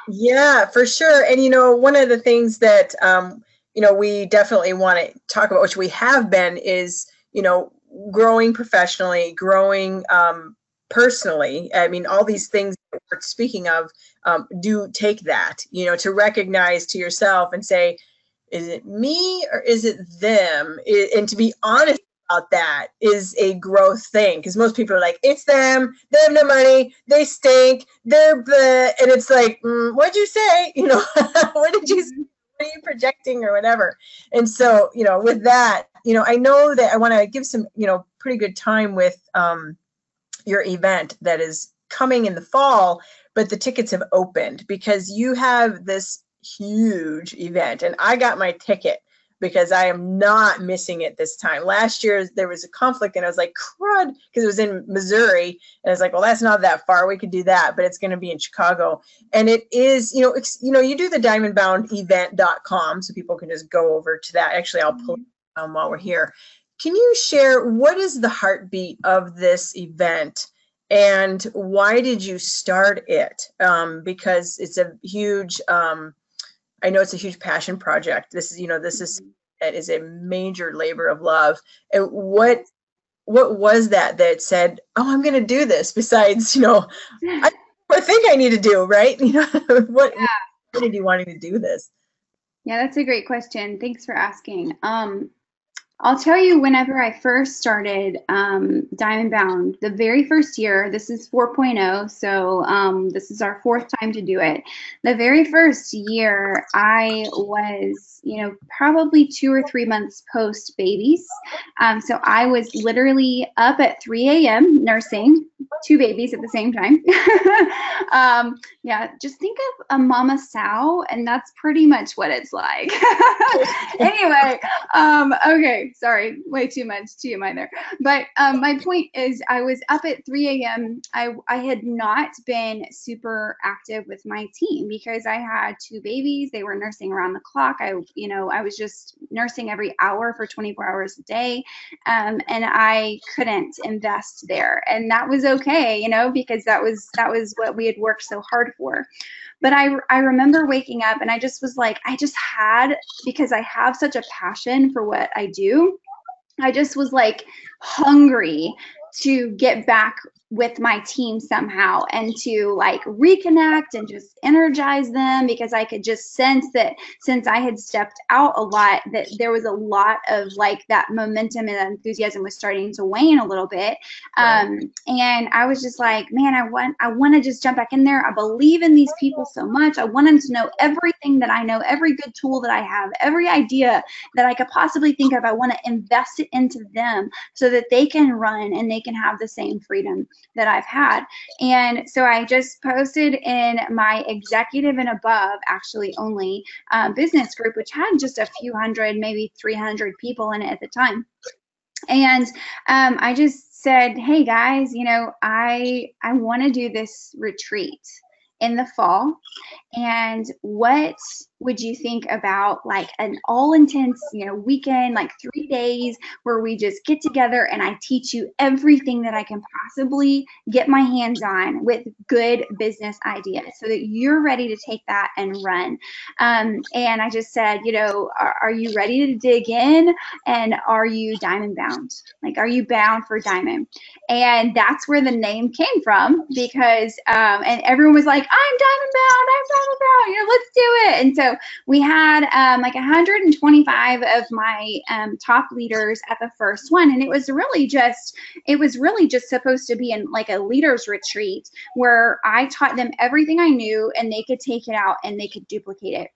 Yeah, for sure. And you know, one of the things that um, you know we definitely want to talk about, which we have been, is you know growing professionally, growing um, personally. I mean, all these things we're speaking of um, do take that. You know, to recognize to yourself and say, is it me or is it them? and to be honest about that is a growth thing because most people are like, it's them, they have no money, they stink, they're the, and it's like, mm, what'd you say? You know, what did you? Mm-hmm. What are you projecting or whatever? And so, you know, with that, you know, I know that I want to give some, you know, pretty good time with um, your event that is coming in the fall, but the tickets have opened because you have this huge event, and I got my ticket because I am not missing it this time. Last year there was a conflict and I was like, crud, because it was in Missouri. And I was like, well, that's not that far. We could do that, but it's going to be in Chicago. And it is, you know, you know, you do the diamondboundevent.com so people can just go over to that. Actually, I'll pull it um, while we're here. Can you share what is the heartbeat of this event? And why did you start it? Um, because it's a huge um, I know it's a huge passion project. This is, you know, this is it is a major labor of love. And what what was that that said, "Oh, I'm going to do this"? Besides, you know, I, I think I need to do right. You know, what yeah. what did you wanting to do this? Yeah, that's a great question. Thanks for asking. Um, I'll tell you, whenever I first started um, Diamond Bound, the very first year, this is 4.0, so um, this is our fourth time to do it. The very first year, I was, you know, probably two or three months post babies. Um, so I was literally up at 3 a.m. nursing two babies at the same time. um, yeah, just think of a mama sow, and that's pretty much what it's like. anyway, um, okay, sorry, way too much TMI there. But um, my point is, I was up at 3 a.m. I I had not been super active with my team because I had two babies. They were nursing around the clock. I, you know, I was just nursing every hour for 24 hours a day, um, and I couldn't invest there, and that was okay, you know, because that was that was what we had worked so hard for. But I I remember waking up and I just was like, I just had because I have such a passion for what I do. I just was like hungry to get back with my team somehow and to like reconnect and just energize them because I could just sense that since I had stepped out a lot that there was a lot of like that momentum and enthusiasm was starting to wane a little bit. Um, and I was just like man I want I want to just jump back in there. I believe in these people so much. I want them to know everything that I know every good tool that I have every idea that I could possibly think of. I want to invest it into them so that they can run and they can have the same freedom that I've had. And so I just posted in my executive and above, actually only um, business group, which had just a few hundred, maybe 300 people in it at the time. And um, I just said, hey guys, you know, I I want to do this retreat in the fall and what would you think about like an all intense you know weekend like three days where we just get together and i teach you everything that i can possibly get my hands on with good business ideas so that you're ready to take that and run? Um, and i just said you know are, are you ready to dig in? And are you diamond bound? Like are you bound for diamond? And that's where the name came from because um, and everyone was like i'm diamond bound i'm diamond bound you know let's do it. And so we had um, like 125 of my um, top leaders at the first one, and it was really just it was really just supposed to be in like a leaders retreat where I taught them everything I knew, and they could take it out and they could duplicate it.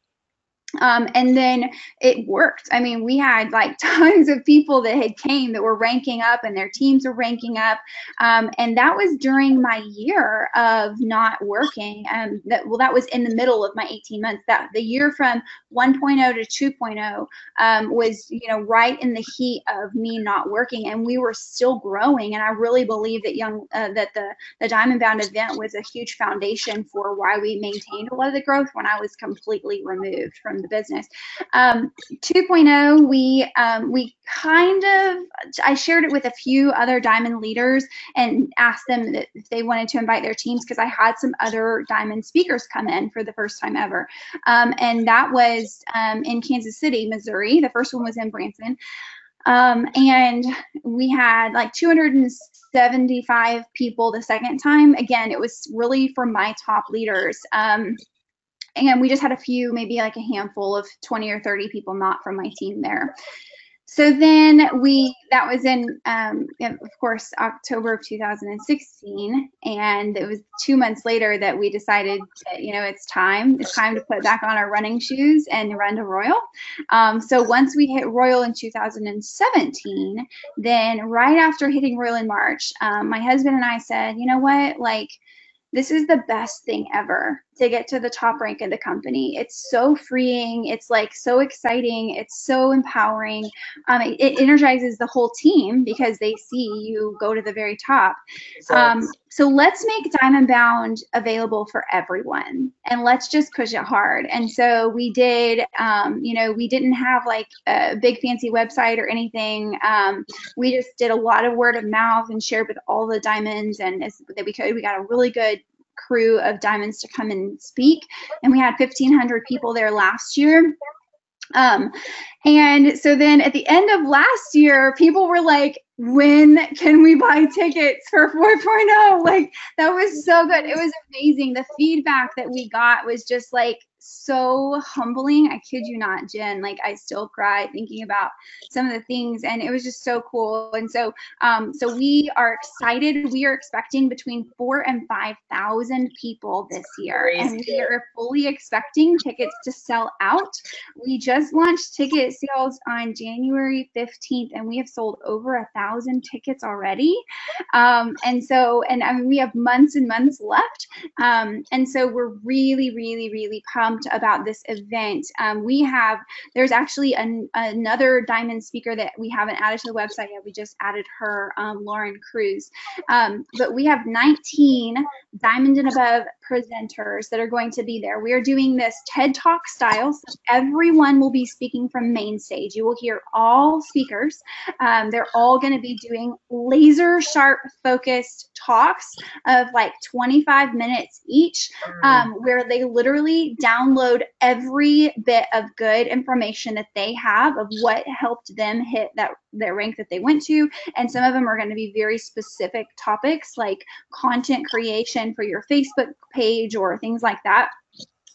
Um, and then it worked. I mean, we had like tons of people that had came that were ranking up and their teams were ranking up. Um, and that was during my year of not working. Um, that, well, that was in the middle of my 18 months. That the year from 1.0 to 2.0 um, was, you know, right in the heat of me not working, and we were still growing. And I really believe that young uh, that the the Diamond Bound event was a huge foundation for why we maintained a lot of the growth when I was completely removed from the business. Um, 2.0, we um, we kind of I shared it with a few other Diamond leaders and asked them if they wanted to invite their teams because I had some other Diamond speakers come in for the first time ever, um, and that was um, in Kansas City, Missouri. The first one was in Branson. Um, and we had like 275 people the second time. Again, it was really for my top leaders. Um, and we just had a few, maybe like a handful of 20 or 30 people not from my team there. so then we that was in um, of course october of 2016 and it was two months later that we decided that you know it's time it's time to put back on our running shoes and run to royal. Um, so once we hit royal in 2017 then right after hitting royal in march um, my husband and i said you know what? Like this is the best thing ever to get to the top rank of the company. It's so freeing. It's like so exciting. It's so empowering. Um, it, it, energizes the whole team because they see you go to the very top. Um, so let's make Diamond Bound available for everyone and let's just push it hard. And so we did, um, you know, we didn't have like a big fancy website or anything. Um, we just did a lot of word of mouth and shared with all the diamonds and as, that we could. We got a really good crew of diamonds to come and speak. And we had 1,500 people there last year. Um, and so then at the end of last year, people were like, when can we buy tickets for 4.0? Like, that was so good. It was amazing. The feedback that we got was just like so humbling. I kid you not, Jen. Like I still cry thinking about some of the things, and it was just so cool. And so, um, so we are excited. We are expecting between four and five thousand people this year, and we are fully expecting tickets to sell out. We just launched ticket sales on January fifteenth, and we have sold over a thousand tickets already. Um, and so, and I mean, we have months and months left. Um, and so, we're really, really, really pumped pumped about this event. Um, we have, there's actually an, another diamond speaker that we haven't added to the website yet. We just added her, um, Lauren Cruz. Um, but we have 19 diamond and above presenters that are going to be there. We are doing this TED Talk style. So everyone will be speaking from main stage. You will hear all speakers. Um, they're all going to be doing laser sharp focused talks of like 25 minutes each, mm. um, where they literally download every bit of good information that they have of what helped them hit that their rank that they went to. And some of them are going to be very specific topics like content creation for your Facebook page or things like that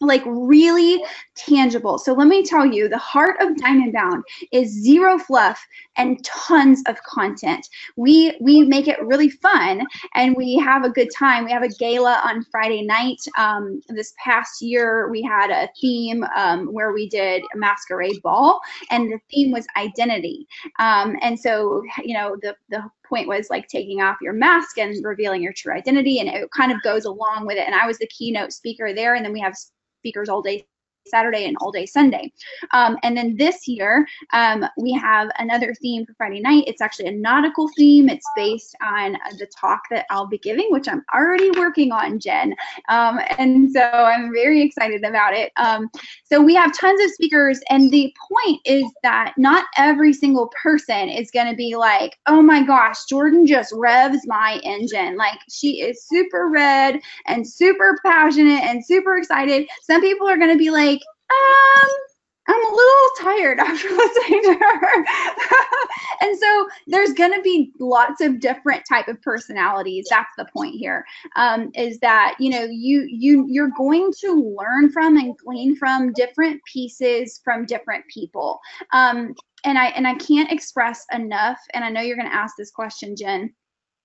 like really tangible. So let me tell you, the heart of Diamond Bound is zero fluff and tons of content. We we make it really fun and we have a good time. We have a gala on Friday night. Um, this past year we had a theme um, where we did a masquerade ball, and the theme was identity. Um, and so you know the the point was like taking off your mask and revealing your true identity and it kind of goes along with it and i was the keynote speaker there and then we have speakers all day Saturday and all day Sunday. Um, and then this year, um, we have another theme for Friday night. It's actually a nautical theme. It's based on the talk that I'll be giving, which I'm already working on, Jen. Um, and so I'm very excited about it. Um, so we have tons of speakers, and the point is that not every single person is going to be like, oh my gosh, Jordan just revs my engine. Like she is super red and super passionate and super excited. Some people are going to be like, um, I'm a little tired after listening to her. and so there's going to be lots of different type of personalities. That's the point here. Um, is that, you know, you, you, you're going to learn from and glean from different pieces from different people. Um, and I, and I can't express enough, and I know you're going to ask this question, Jen,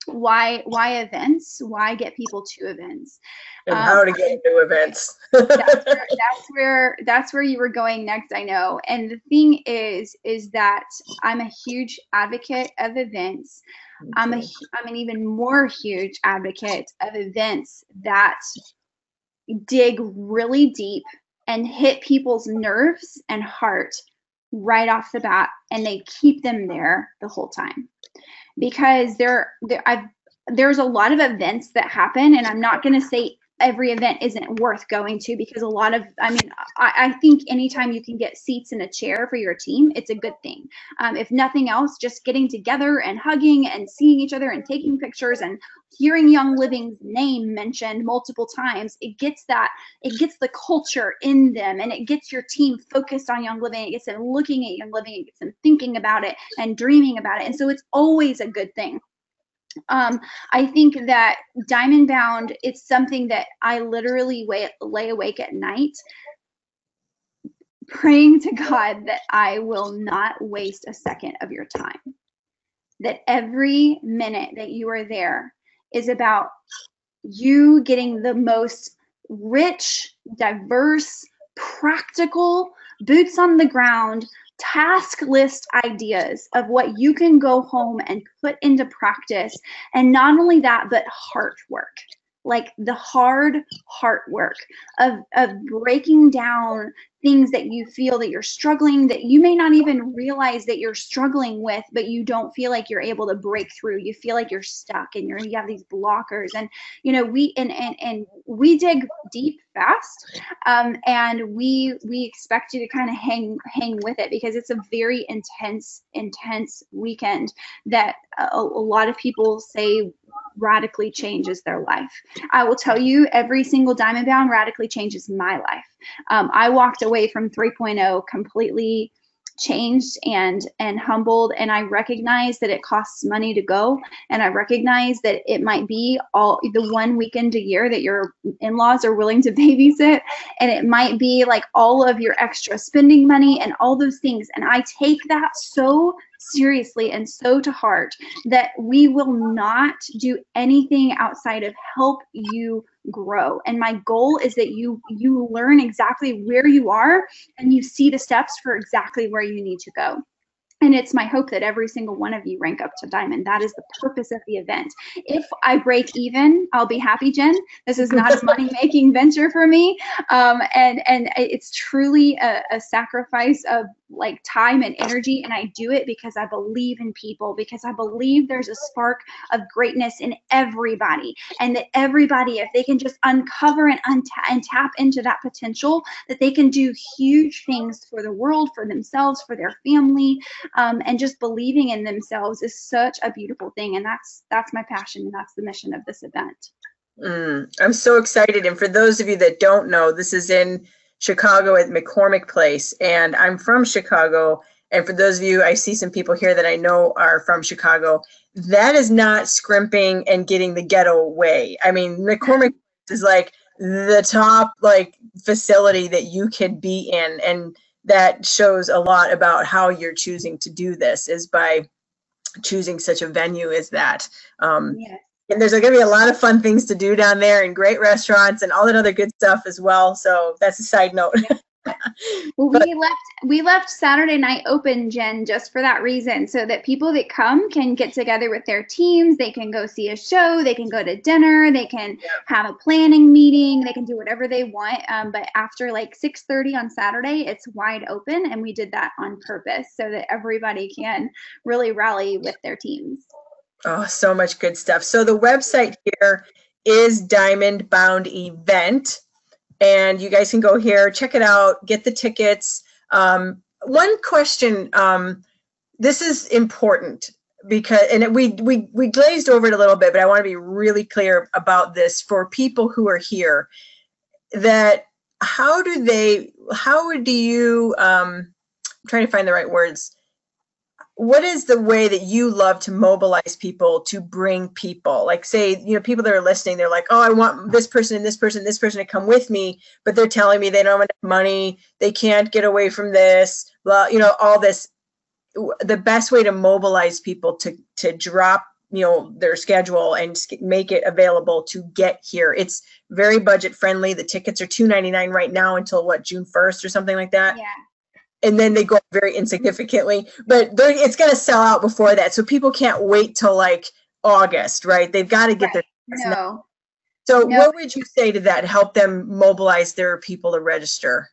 why why events? Why get people to events? And um, how to get to events. that's, where, that's where that's where you were going next i know. And the thing is is that i'm a huge advocate of events. I'm a i'm an even more huge advocate of events that dig really deep and hit people's nerves and heart right off the bat and they keep them there the whole time because there, there I've there's a lot of events that happen and I'm not going to say every event isn't worth going to because a lot of i mean I, I, think anytime you can get seats in a chair for your team it's a good thing. Um, if nothing else just getting together and hugging and seeing each other and taking pictures and hearing young living's name mentioned multiple times it gets that it gets the culture in them and it gets your team focused on young living. It gets them looking at young living it gets them thinking about it and dreaming about it. And so it's always a good thing um, I think that Diamond Bound, it's something that I literally lay, awake at night praying to God that I will not waste a second of your time. That every minute that you are there is about you getting the most rich, diverse, practical, boots on the ground, task list ideas of what you can go home and put into practice. And not only that, but heart work like the hard heart work of of breaking down things that you feel that you're struggling that you may not even realize that you're struggling with but you don't feel like you're able to break through you feel like you're stuck and you're you have these blockers and you know we and and, and we dig deep fast um, and we we expect you to kind of hang hang with it because it's a very intense intense weekend that a, a lot of people say radically changes their life. I will tell you, every single Diamond Bound radically changes my life. Um, I walked away from 3.0 completely changed and and humbled and i recognize that it costs money to go and i recognize that it might be all the one weekend a year that your in-laws are willing to babysit and it might be like all of your extra spending money and all those things. And i take that so seriously and so to heart that we will not do anything outside of help you grow. And my goal is that you you learn exactly where you are and you see the steps for exactly where you need to go and it's my hope that every single one of you rank up to diamond. That is the purpose of the event. If I break even, I'll be happy, Jen. This is not a money making venture for me. Um, and, and it's truly a, a sacrifice of like time and energy. And I do it because I believe in people, because I believe there's a spark of greatness in everybody. And that everybody, if they can just uncover and, untap and tap into that potential, that they can do huge things for the world, for themselves, for their family um, and just believing in themselves is such a beautiful thing. And that's that's my passion and that's the mission of this event. Mm, i'm so excited. And for those of you that don't know this is in chicago at mccormick place. And i'm from chicago. And for those of you i see some people here that i know are from chicago. That is not scrimping and getting the ghetto way. I mean mccormick is like the top like facility that you could be in. And that shows a lot about how you're choosing to do this is by choosing such a venue as that. Um. And there's going to be a lot of fun things to do down there and great restaurants and all that other good stuff as well. So that's a side note. Yeah. well, but, we left we left Saturday night open, Jen, just for that reason, so that people that come can get together with their teams. They can go see a show, they can go to dinner, they can yeah. have a planning meeting, they can do whatever they want. Um, but after like 6:30 on Saturday, it's wide open, and we did that on purpose so that everybody can really rally with their teams. Oh, so much good stuff. So the website here is Diamond Bound Event and you guys can go here, check it out, get the tickets. Um, one question, um, this is important because, and we, we, we glazed over it a little bit, but I want to be really clear about this for people who are here that how do they, how do you, um, I'm trying to find the right words what is the way that you love to mobilize people to bring people? Like say you know people that are listening they're like oh i want this person and this person and this person to come with me but they're telling me they don't have enough money they can't get away from this well you know all this. The best way to mobilize people to to drop you know their schedule and make it available to get here. It's very budget friendly. The tickets are 2.99 right now until what june 1st or something like that. Yeah and then they go very insignificantly. But it's going to sell out before that, so people can't wait till like August, right? They've got to get right. their. No. So, no. what would you say to that? Help them mobilize their people to register.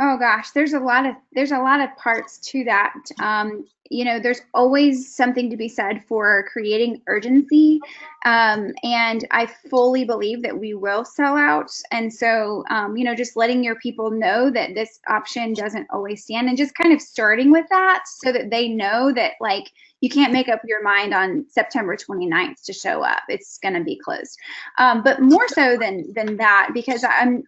Oh gosh, there's a lot of there's a lot of parts to that. Um, you know, there's always something to be said for creating urgency, um, and I fully believe that we will sell out. And so, um, you know, just letting your people know that this option doesn't always stand, and just kind of starting with that so that they know that like you can't make up your mind on September 29th to show up. It's going to be closed. Um, but more so than than that, because I'm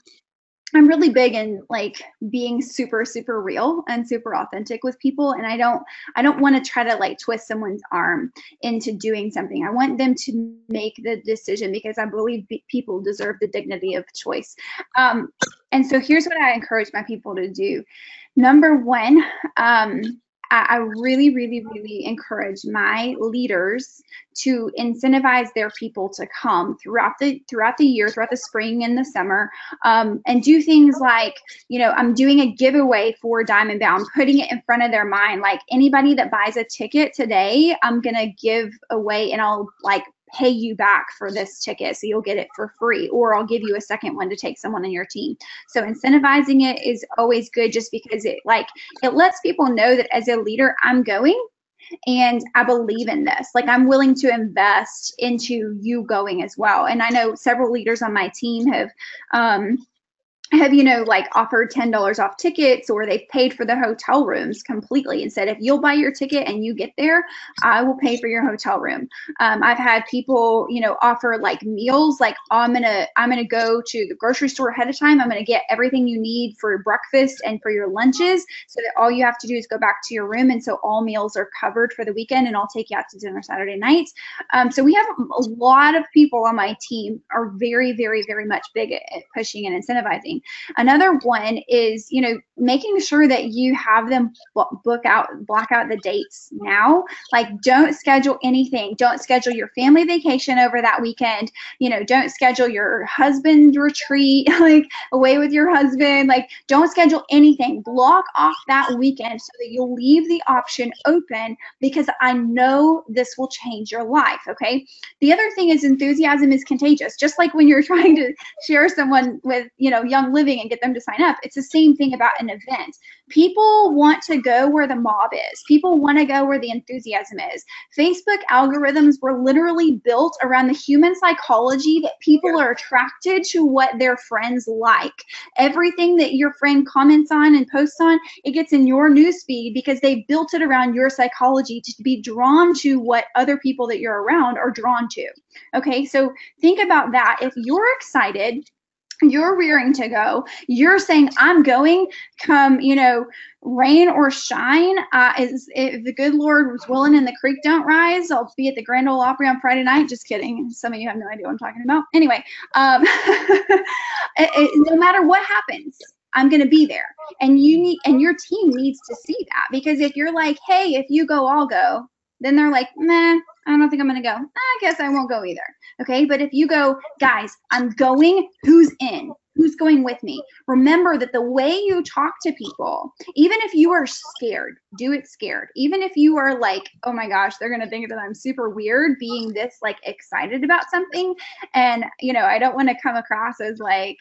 I'm really big in like being super super real and super authentic with people and I don't I don't want to try to like twist someone's arm into doing something. I want them to make the decision because I believe people deserve the dignity of choice. Um, and so here's what I encourage my people to do. Number one, um, I really, really, really encourage my leaders to incentivize their people to come throughout the throughout the year, throughout the spring and the summer, um, and do things like, you know, I'm doing a giveaway for Diamond Bound, putting it in front of their mind. Like anybody that buys a ticket today, I'm gonna give away, and I'll like pay you back for this ticket so you'll get it for free or I'll give you a second one to take someone on your team. So incentivizing it is always good just because it like it lets people know that as a leader I'm going and I believe in this. Like I'm willing to invest into you going as well. And I know several leaders on my team have um have you know like offered ten dollars off tickets or they've paid for the hotel rooms completely and said if you'll buy your ticket and you get there i will pay for your hotel room. Um, i've had people you know offer like meals like oh, i'm gonna i'm gonna go to the grocery store ahead of time. I'm gonna get everything you need for breakfast and for your lunches so that all you have to do is go back to your room and so all meals are covered for the weekend and i'll take you out to dinner saturday night. Um, so we have a lot of people on my team are very very very much big at pushing and incentivizing Another one is, you know, making sure that you have them book out, block out the dates now. Like, don't schedule anything. Don't schedule your family vacation over that weekend. You know, don't schedule your husband retreat, like away with your husband. Like, don't schedule anything. Block off that weekend so that you'll leave the option open because I know this will change your life. Okay. The other thing is enthusiasm is contagious. Just like when you're trying to share someone with, you know, young living and get them to sign up. It's the same thing about an event. People want to go where the mob is. People want to go where the enthusiasm is. Facebook algorithms were literally built around the human psychology that people are attracted to what their friends like. Everything that your friend comments on and posts on, it gets in your newsfeed because they built it around your psychology to be drawn to what other people that you're around are drawn to. Okay, so think about that. If you're excited you're rearing to go. You're saying i'm going. Come you know rain or shine uh, is if the good lord was willing and the creek don't rise i'll be at the grand ole opry on friday night. Just kidding. Some of you have no idea what i'm talking about. Anyway um, it, it, no matter what happens i'm going to be there. And you need and your team needs to see that. Because if you're like hey if you go i'll go then they're like nah I don't think I'm to go. I guess I won't go either. Okay. But if you go, guys, I'm going, who's in? Who's going with me? Remember that the way you talk to people, even if you are scared, do it scared. Even if you are like, oh my gosh, they're to think that I'm super weird being this like excited about something. And, you know, I don't want to come across as like,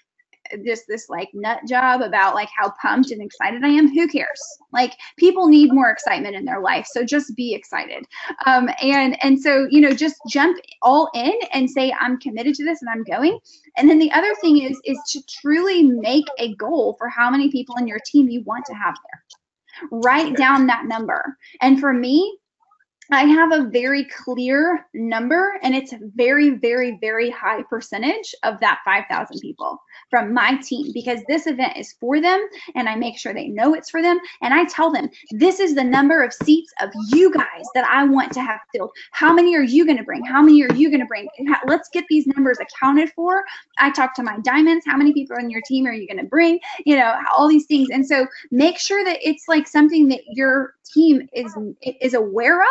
just this like nut job about like how pumped and excited I am, who cares? Like people need more excitement in their life, so just be excited. Um, and and so you know just jump all in and say I'm committed to this and I'm going. And then the other thing is is to truly make a goal for how many people in your team you want to have there. Write down that number. And for me, I have a very clear number and it's very, very, very high percentage of that 5,000 people from my team because this event is for them and I make sure they know it's for them. And I tell them, this is the number of seats of you guys that I want to have filled. How many are you going to bring? How many are you going to bring? Let's get these numbers accounted for. I talk to my diamonds. How many people on your team are you going to bring? You know, all these things. And so make sure that it's like something that your team is is aware of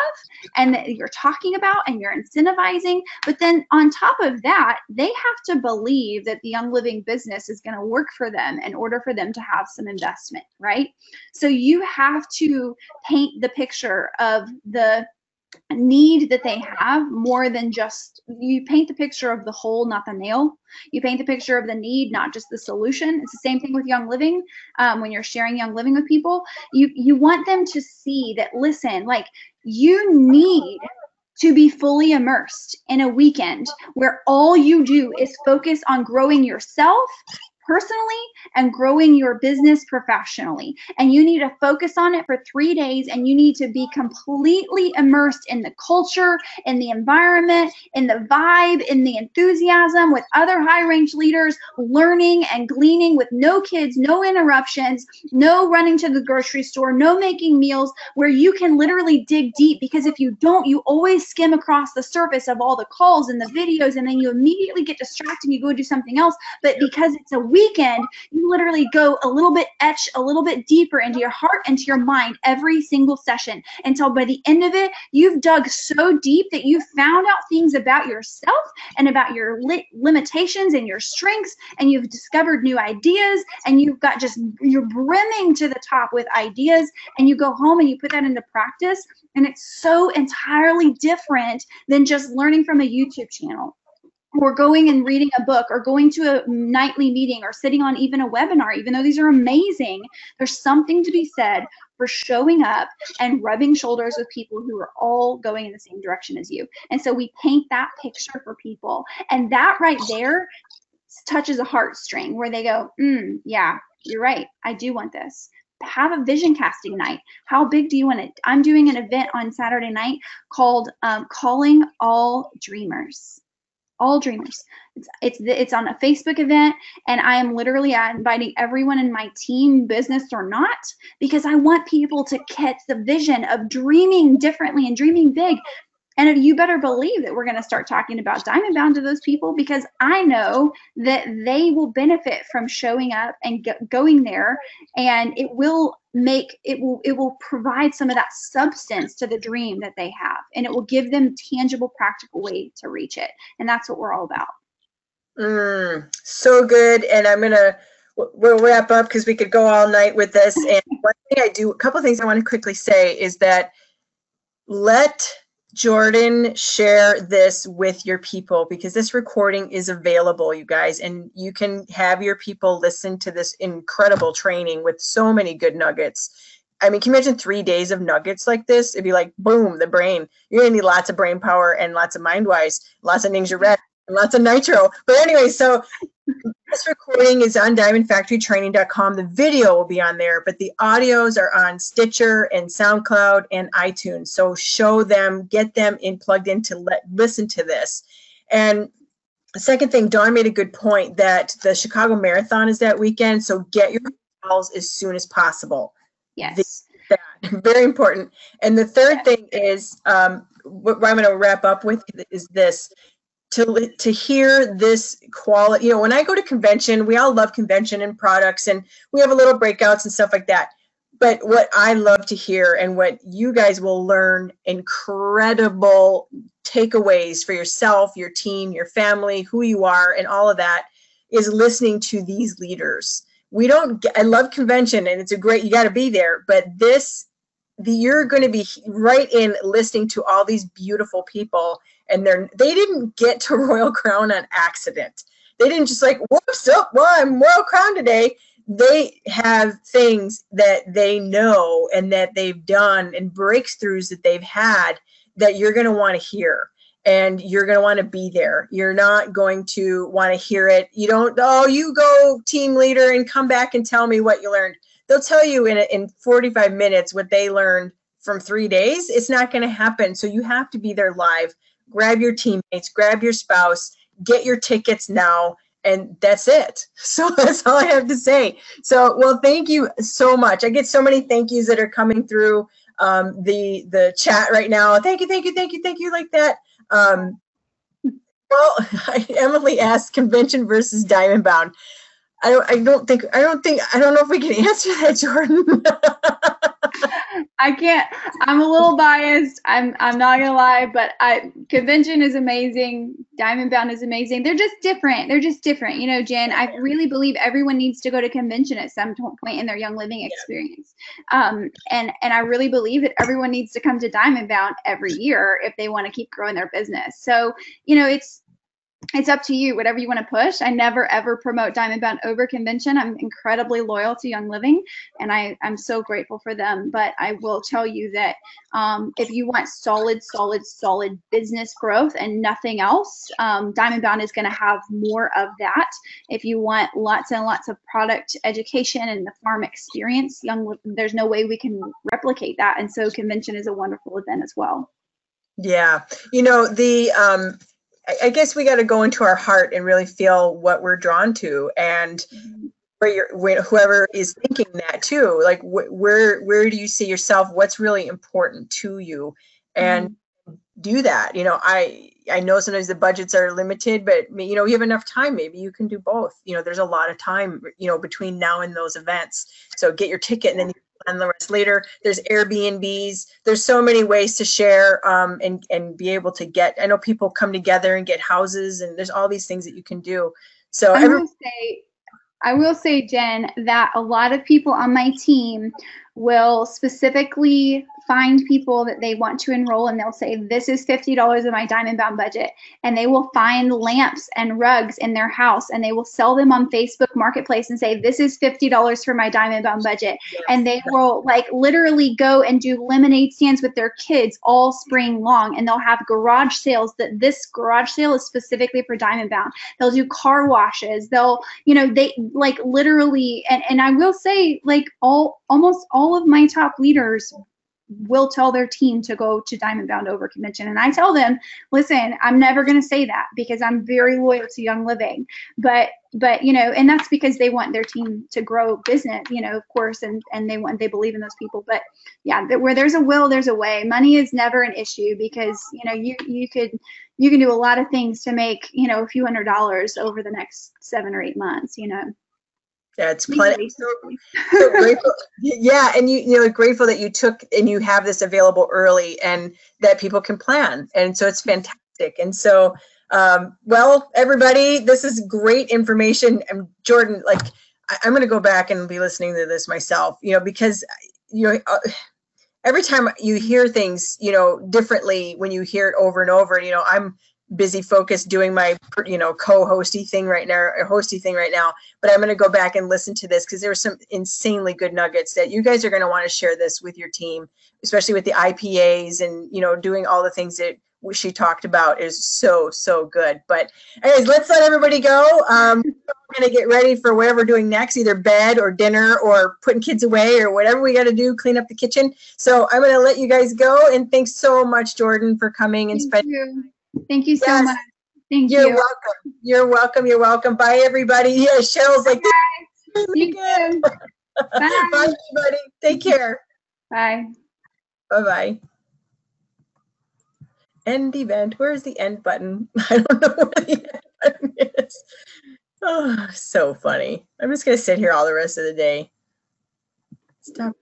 and that you're talking about and you're incentivizing. But then on top of that, they have to believe that the Young Living business is going to work for them in order for them to have some investment, right? So you have to paint the picture of the need that they have more than just you paint the picture of the hole not the nail. You paint the picture of the need not just the solution. It's the same thing with young living um, when you're sharing young living with people you you want them to see that listen like you need to be fully immersed in a weekend where all you do is focus on growing yourself personally and growing your business professionally. And you need to focus on it for three days and you need to be completely immersed in the culture, in the environment, in the vibe, in the enthusiasm with other high range leaders, learning and gleaning with no kids, no interruptions, no running to the grocery store, no making meals, where you can literally dig deep. Because if you don't, you always skim across the surface of all the calls and the videos, and then you immediately get distracted and you go do something else. But because it's a weekend, you literally go a little bit etch a little bit deeper into your heart and to your mind every single session until by the end of it, you've dug so deep that you've found out things about yourself and about your li- limitations and your strengths, and you've discovered new ideas, and you've got just, you're brimming to the top with ideas, and you go home and you put that into practice, and it's so entirely different than just learning from a YouTube channel or going and reading a book or going to a nightly meeting or sitting on even a webinar, even though these are amazing, there's something to be said for showing up and rubbing shoulders with people who are all going in the same direction as you. And so we paint that picture for people. And that right there touches a heartstring where they go, mm, yeah, you're right. I do want this have a vision casting night. How big do you want it? I'm doing an event on Saturday night called um, Calling All Dreamers all dreamers. It's it's it's on a Facebook event, and I am literally uh, inviting everyone in my team, business or not, because I want people to catch the vision of dreaming differently and dreaming big. And you better believe that we're going to start talking about Diamond Bound to those people because I know that they will benefit from showing up and going there, and it will make it will it will provide some of that substance to the dream that they have, and it will give them tangible, practical way to reach it. And that's what we're all about. Mm, so good, and I'm gonna we'll wrap up because we could go all night with this. And one thing I do, a couple things I want to quickly say is that let Jordan, share this with your people because this recording is available, you guys, and you can have your people listen to this incredible training with so many good nuggets. I mean, can you imagine three days of nuggets like this? It'd be like, boom, the brain. You're gonna need lots of brain power and lots of mind wise, lots of NingXia Red, and lots of nitro. But anyway, so this recording is on diamondfactorytraining.com. The video will be on there, but the audios are on Stitcher and SoundCloud and iTunes. So show them, get them in plugged in to let listen to this. And the second thing, Dawn made a good point that the Chicago Marathon is that weekend. So get your calls as soon as possible. Yes. that. Very important. And the third thing is um, what I'm going to wrap up with is this to to hear this quality you know when i go to convention we all love convention and products and we have a little breakouts and stuff like that. But what i love to hear and what you guys will learn incredible takeaways for yourself your team your family who you are and all of that is listening to these leaders. We don't i love convention and it's a great you got to be there but this the, you're going to be right in listening to all these beautiful people and they're they didn't get to royal crown on accident. They didn't just like whoops oh, well i'm royal crown today. They have things that they know and that they've done and breakthroughs that they've had that you're going to want to hear and you're going to want to be there. You're not going to want to hear it. You don't oh you go team leader and come back and tell me what you learned. They'll tell you in in 45 minutes what they learned from three days. It's not going to happen. So you have to be there live grab your teammates, grab your spouse, get your tickets now, and that's it. So that's all I have to say. So, well, thank you so much. I get so many thank yous that are coming through um, the the chat right now. Thank you, thank you, thank you, thank you, like that. Um, well, Emily asked convention versus diamond bound. I don't, I don't think, I don't think, I don't know if we can answer that, Jordan. I can't. I'm a little biased. I'm I'm not gonna lie, but I convention is amazing. Diamond Bound is amazing. They're just different. They're just different. You know, Jen. I really believe everyone needs to go to convention at some point in their young living experience. Um, and and I really believe that everyone needs to come to Diamond Bound every year if they want to keep growing their business. So you know, it's it's up to you, whatever you want to push. I never ever promote Diamond Bound over convention. I'm incredibly loyal to Young Living and I, I'm so grateful for them. But I will tell you that um, if you want solid, solid, solid business growth and nothing else, um, Diamond Bound is going to have more of that. If you want lots and lots of product education and the farm experience, Young, there's no way we can replicate that. And so convention is a wonderful event as well. Yeah. You know, the, um, I guess we got to go into our heart and really feel what we're drawn to, and where you're, where, whoever is thinking that too. Like, wh- where where do you see yourself? What's really important to you, and mm-hmm. do that. You know, I I know sometimes the budgets are limited, but you know, you have enough time. Maybe you can do both. You know, there's a lot of time. You know, between now and those events. So get your ticket, and then and the rest later. There's Airbnbs. There's so many ways to share um, and and be able to get. I know people come together and get houses, and there's all these things that you can do. So I will say, I will say, Jen, that a lot of people on my team will specifically find people that they want to enroll and they'll say this is $50 of my diamond bound budget. And they will find lamps and rugs in their house and they will sell them on facebook marketplace and say this is $50 for my diamond bound budget. And they will like literally go and do lemonade stands with their kids all spring long and they'll have garage sales that this garage sale is specifically for diamond bound. They'll do car washes. They'll you know they like literally and, and i will say like all almost all of my top leaders will tell their team to go to Diamond Bound Over Convention. And I tell them, listen, I'm never going to say that because I'm very loyal to Young Living. But but you know, and that's because they want their team to grow business, you know, of course, and and they want they believe in those people. But yeah, where there's a will, there's a way. Money is never an issue because you know you you could you can do a lot of things to make you know a few hundred dollars over the next seven or eight months. You know. Yeah, it's plenty. So, so grateful. Yeah, and you you know grateful that you took and you have this available early and that people can plan, and so it's fantastic. And so, um, well, everybody, this is great information. And Jordan, like, I, am going to go back and be listening to this myself, you know, because you know. Uh, every time you hear things, you know, differently when you hear it over and over, you know, I'm busy focused doing my you know co-hosty thing right now or hosty thing right now but i'm going to go back and listen to this because there were some insanely good nuggets that you guys are going to want to share this with your team especially with the ipas and you know doing all the things that she talked about is so so good. But anyways let's let everybody go. Um we're going to get ready for whatever we're doing next either bed or dinner or putting kids away or whatever we got to do clean up the kitchen. So i'm going to let you guys go and thanks so much jordan for coming and spending Thank you so yes. much. Thank You're you. Are welcome. You're welcome. You're welcome. Bye, everybody. Yeah, Cheryl's like, Bye. You. Bye. Bye, everybody. Take care. Bye. Bye bye. End event. Where's the end button? I don't know where the end button is. Oh, so funny. I'm just going to sit here all the rest of the day. Stop.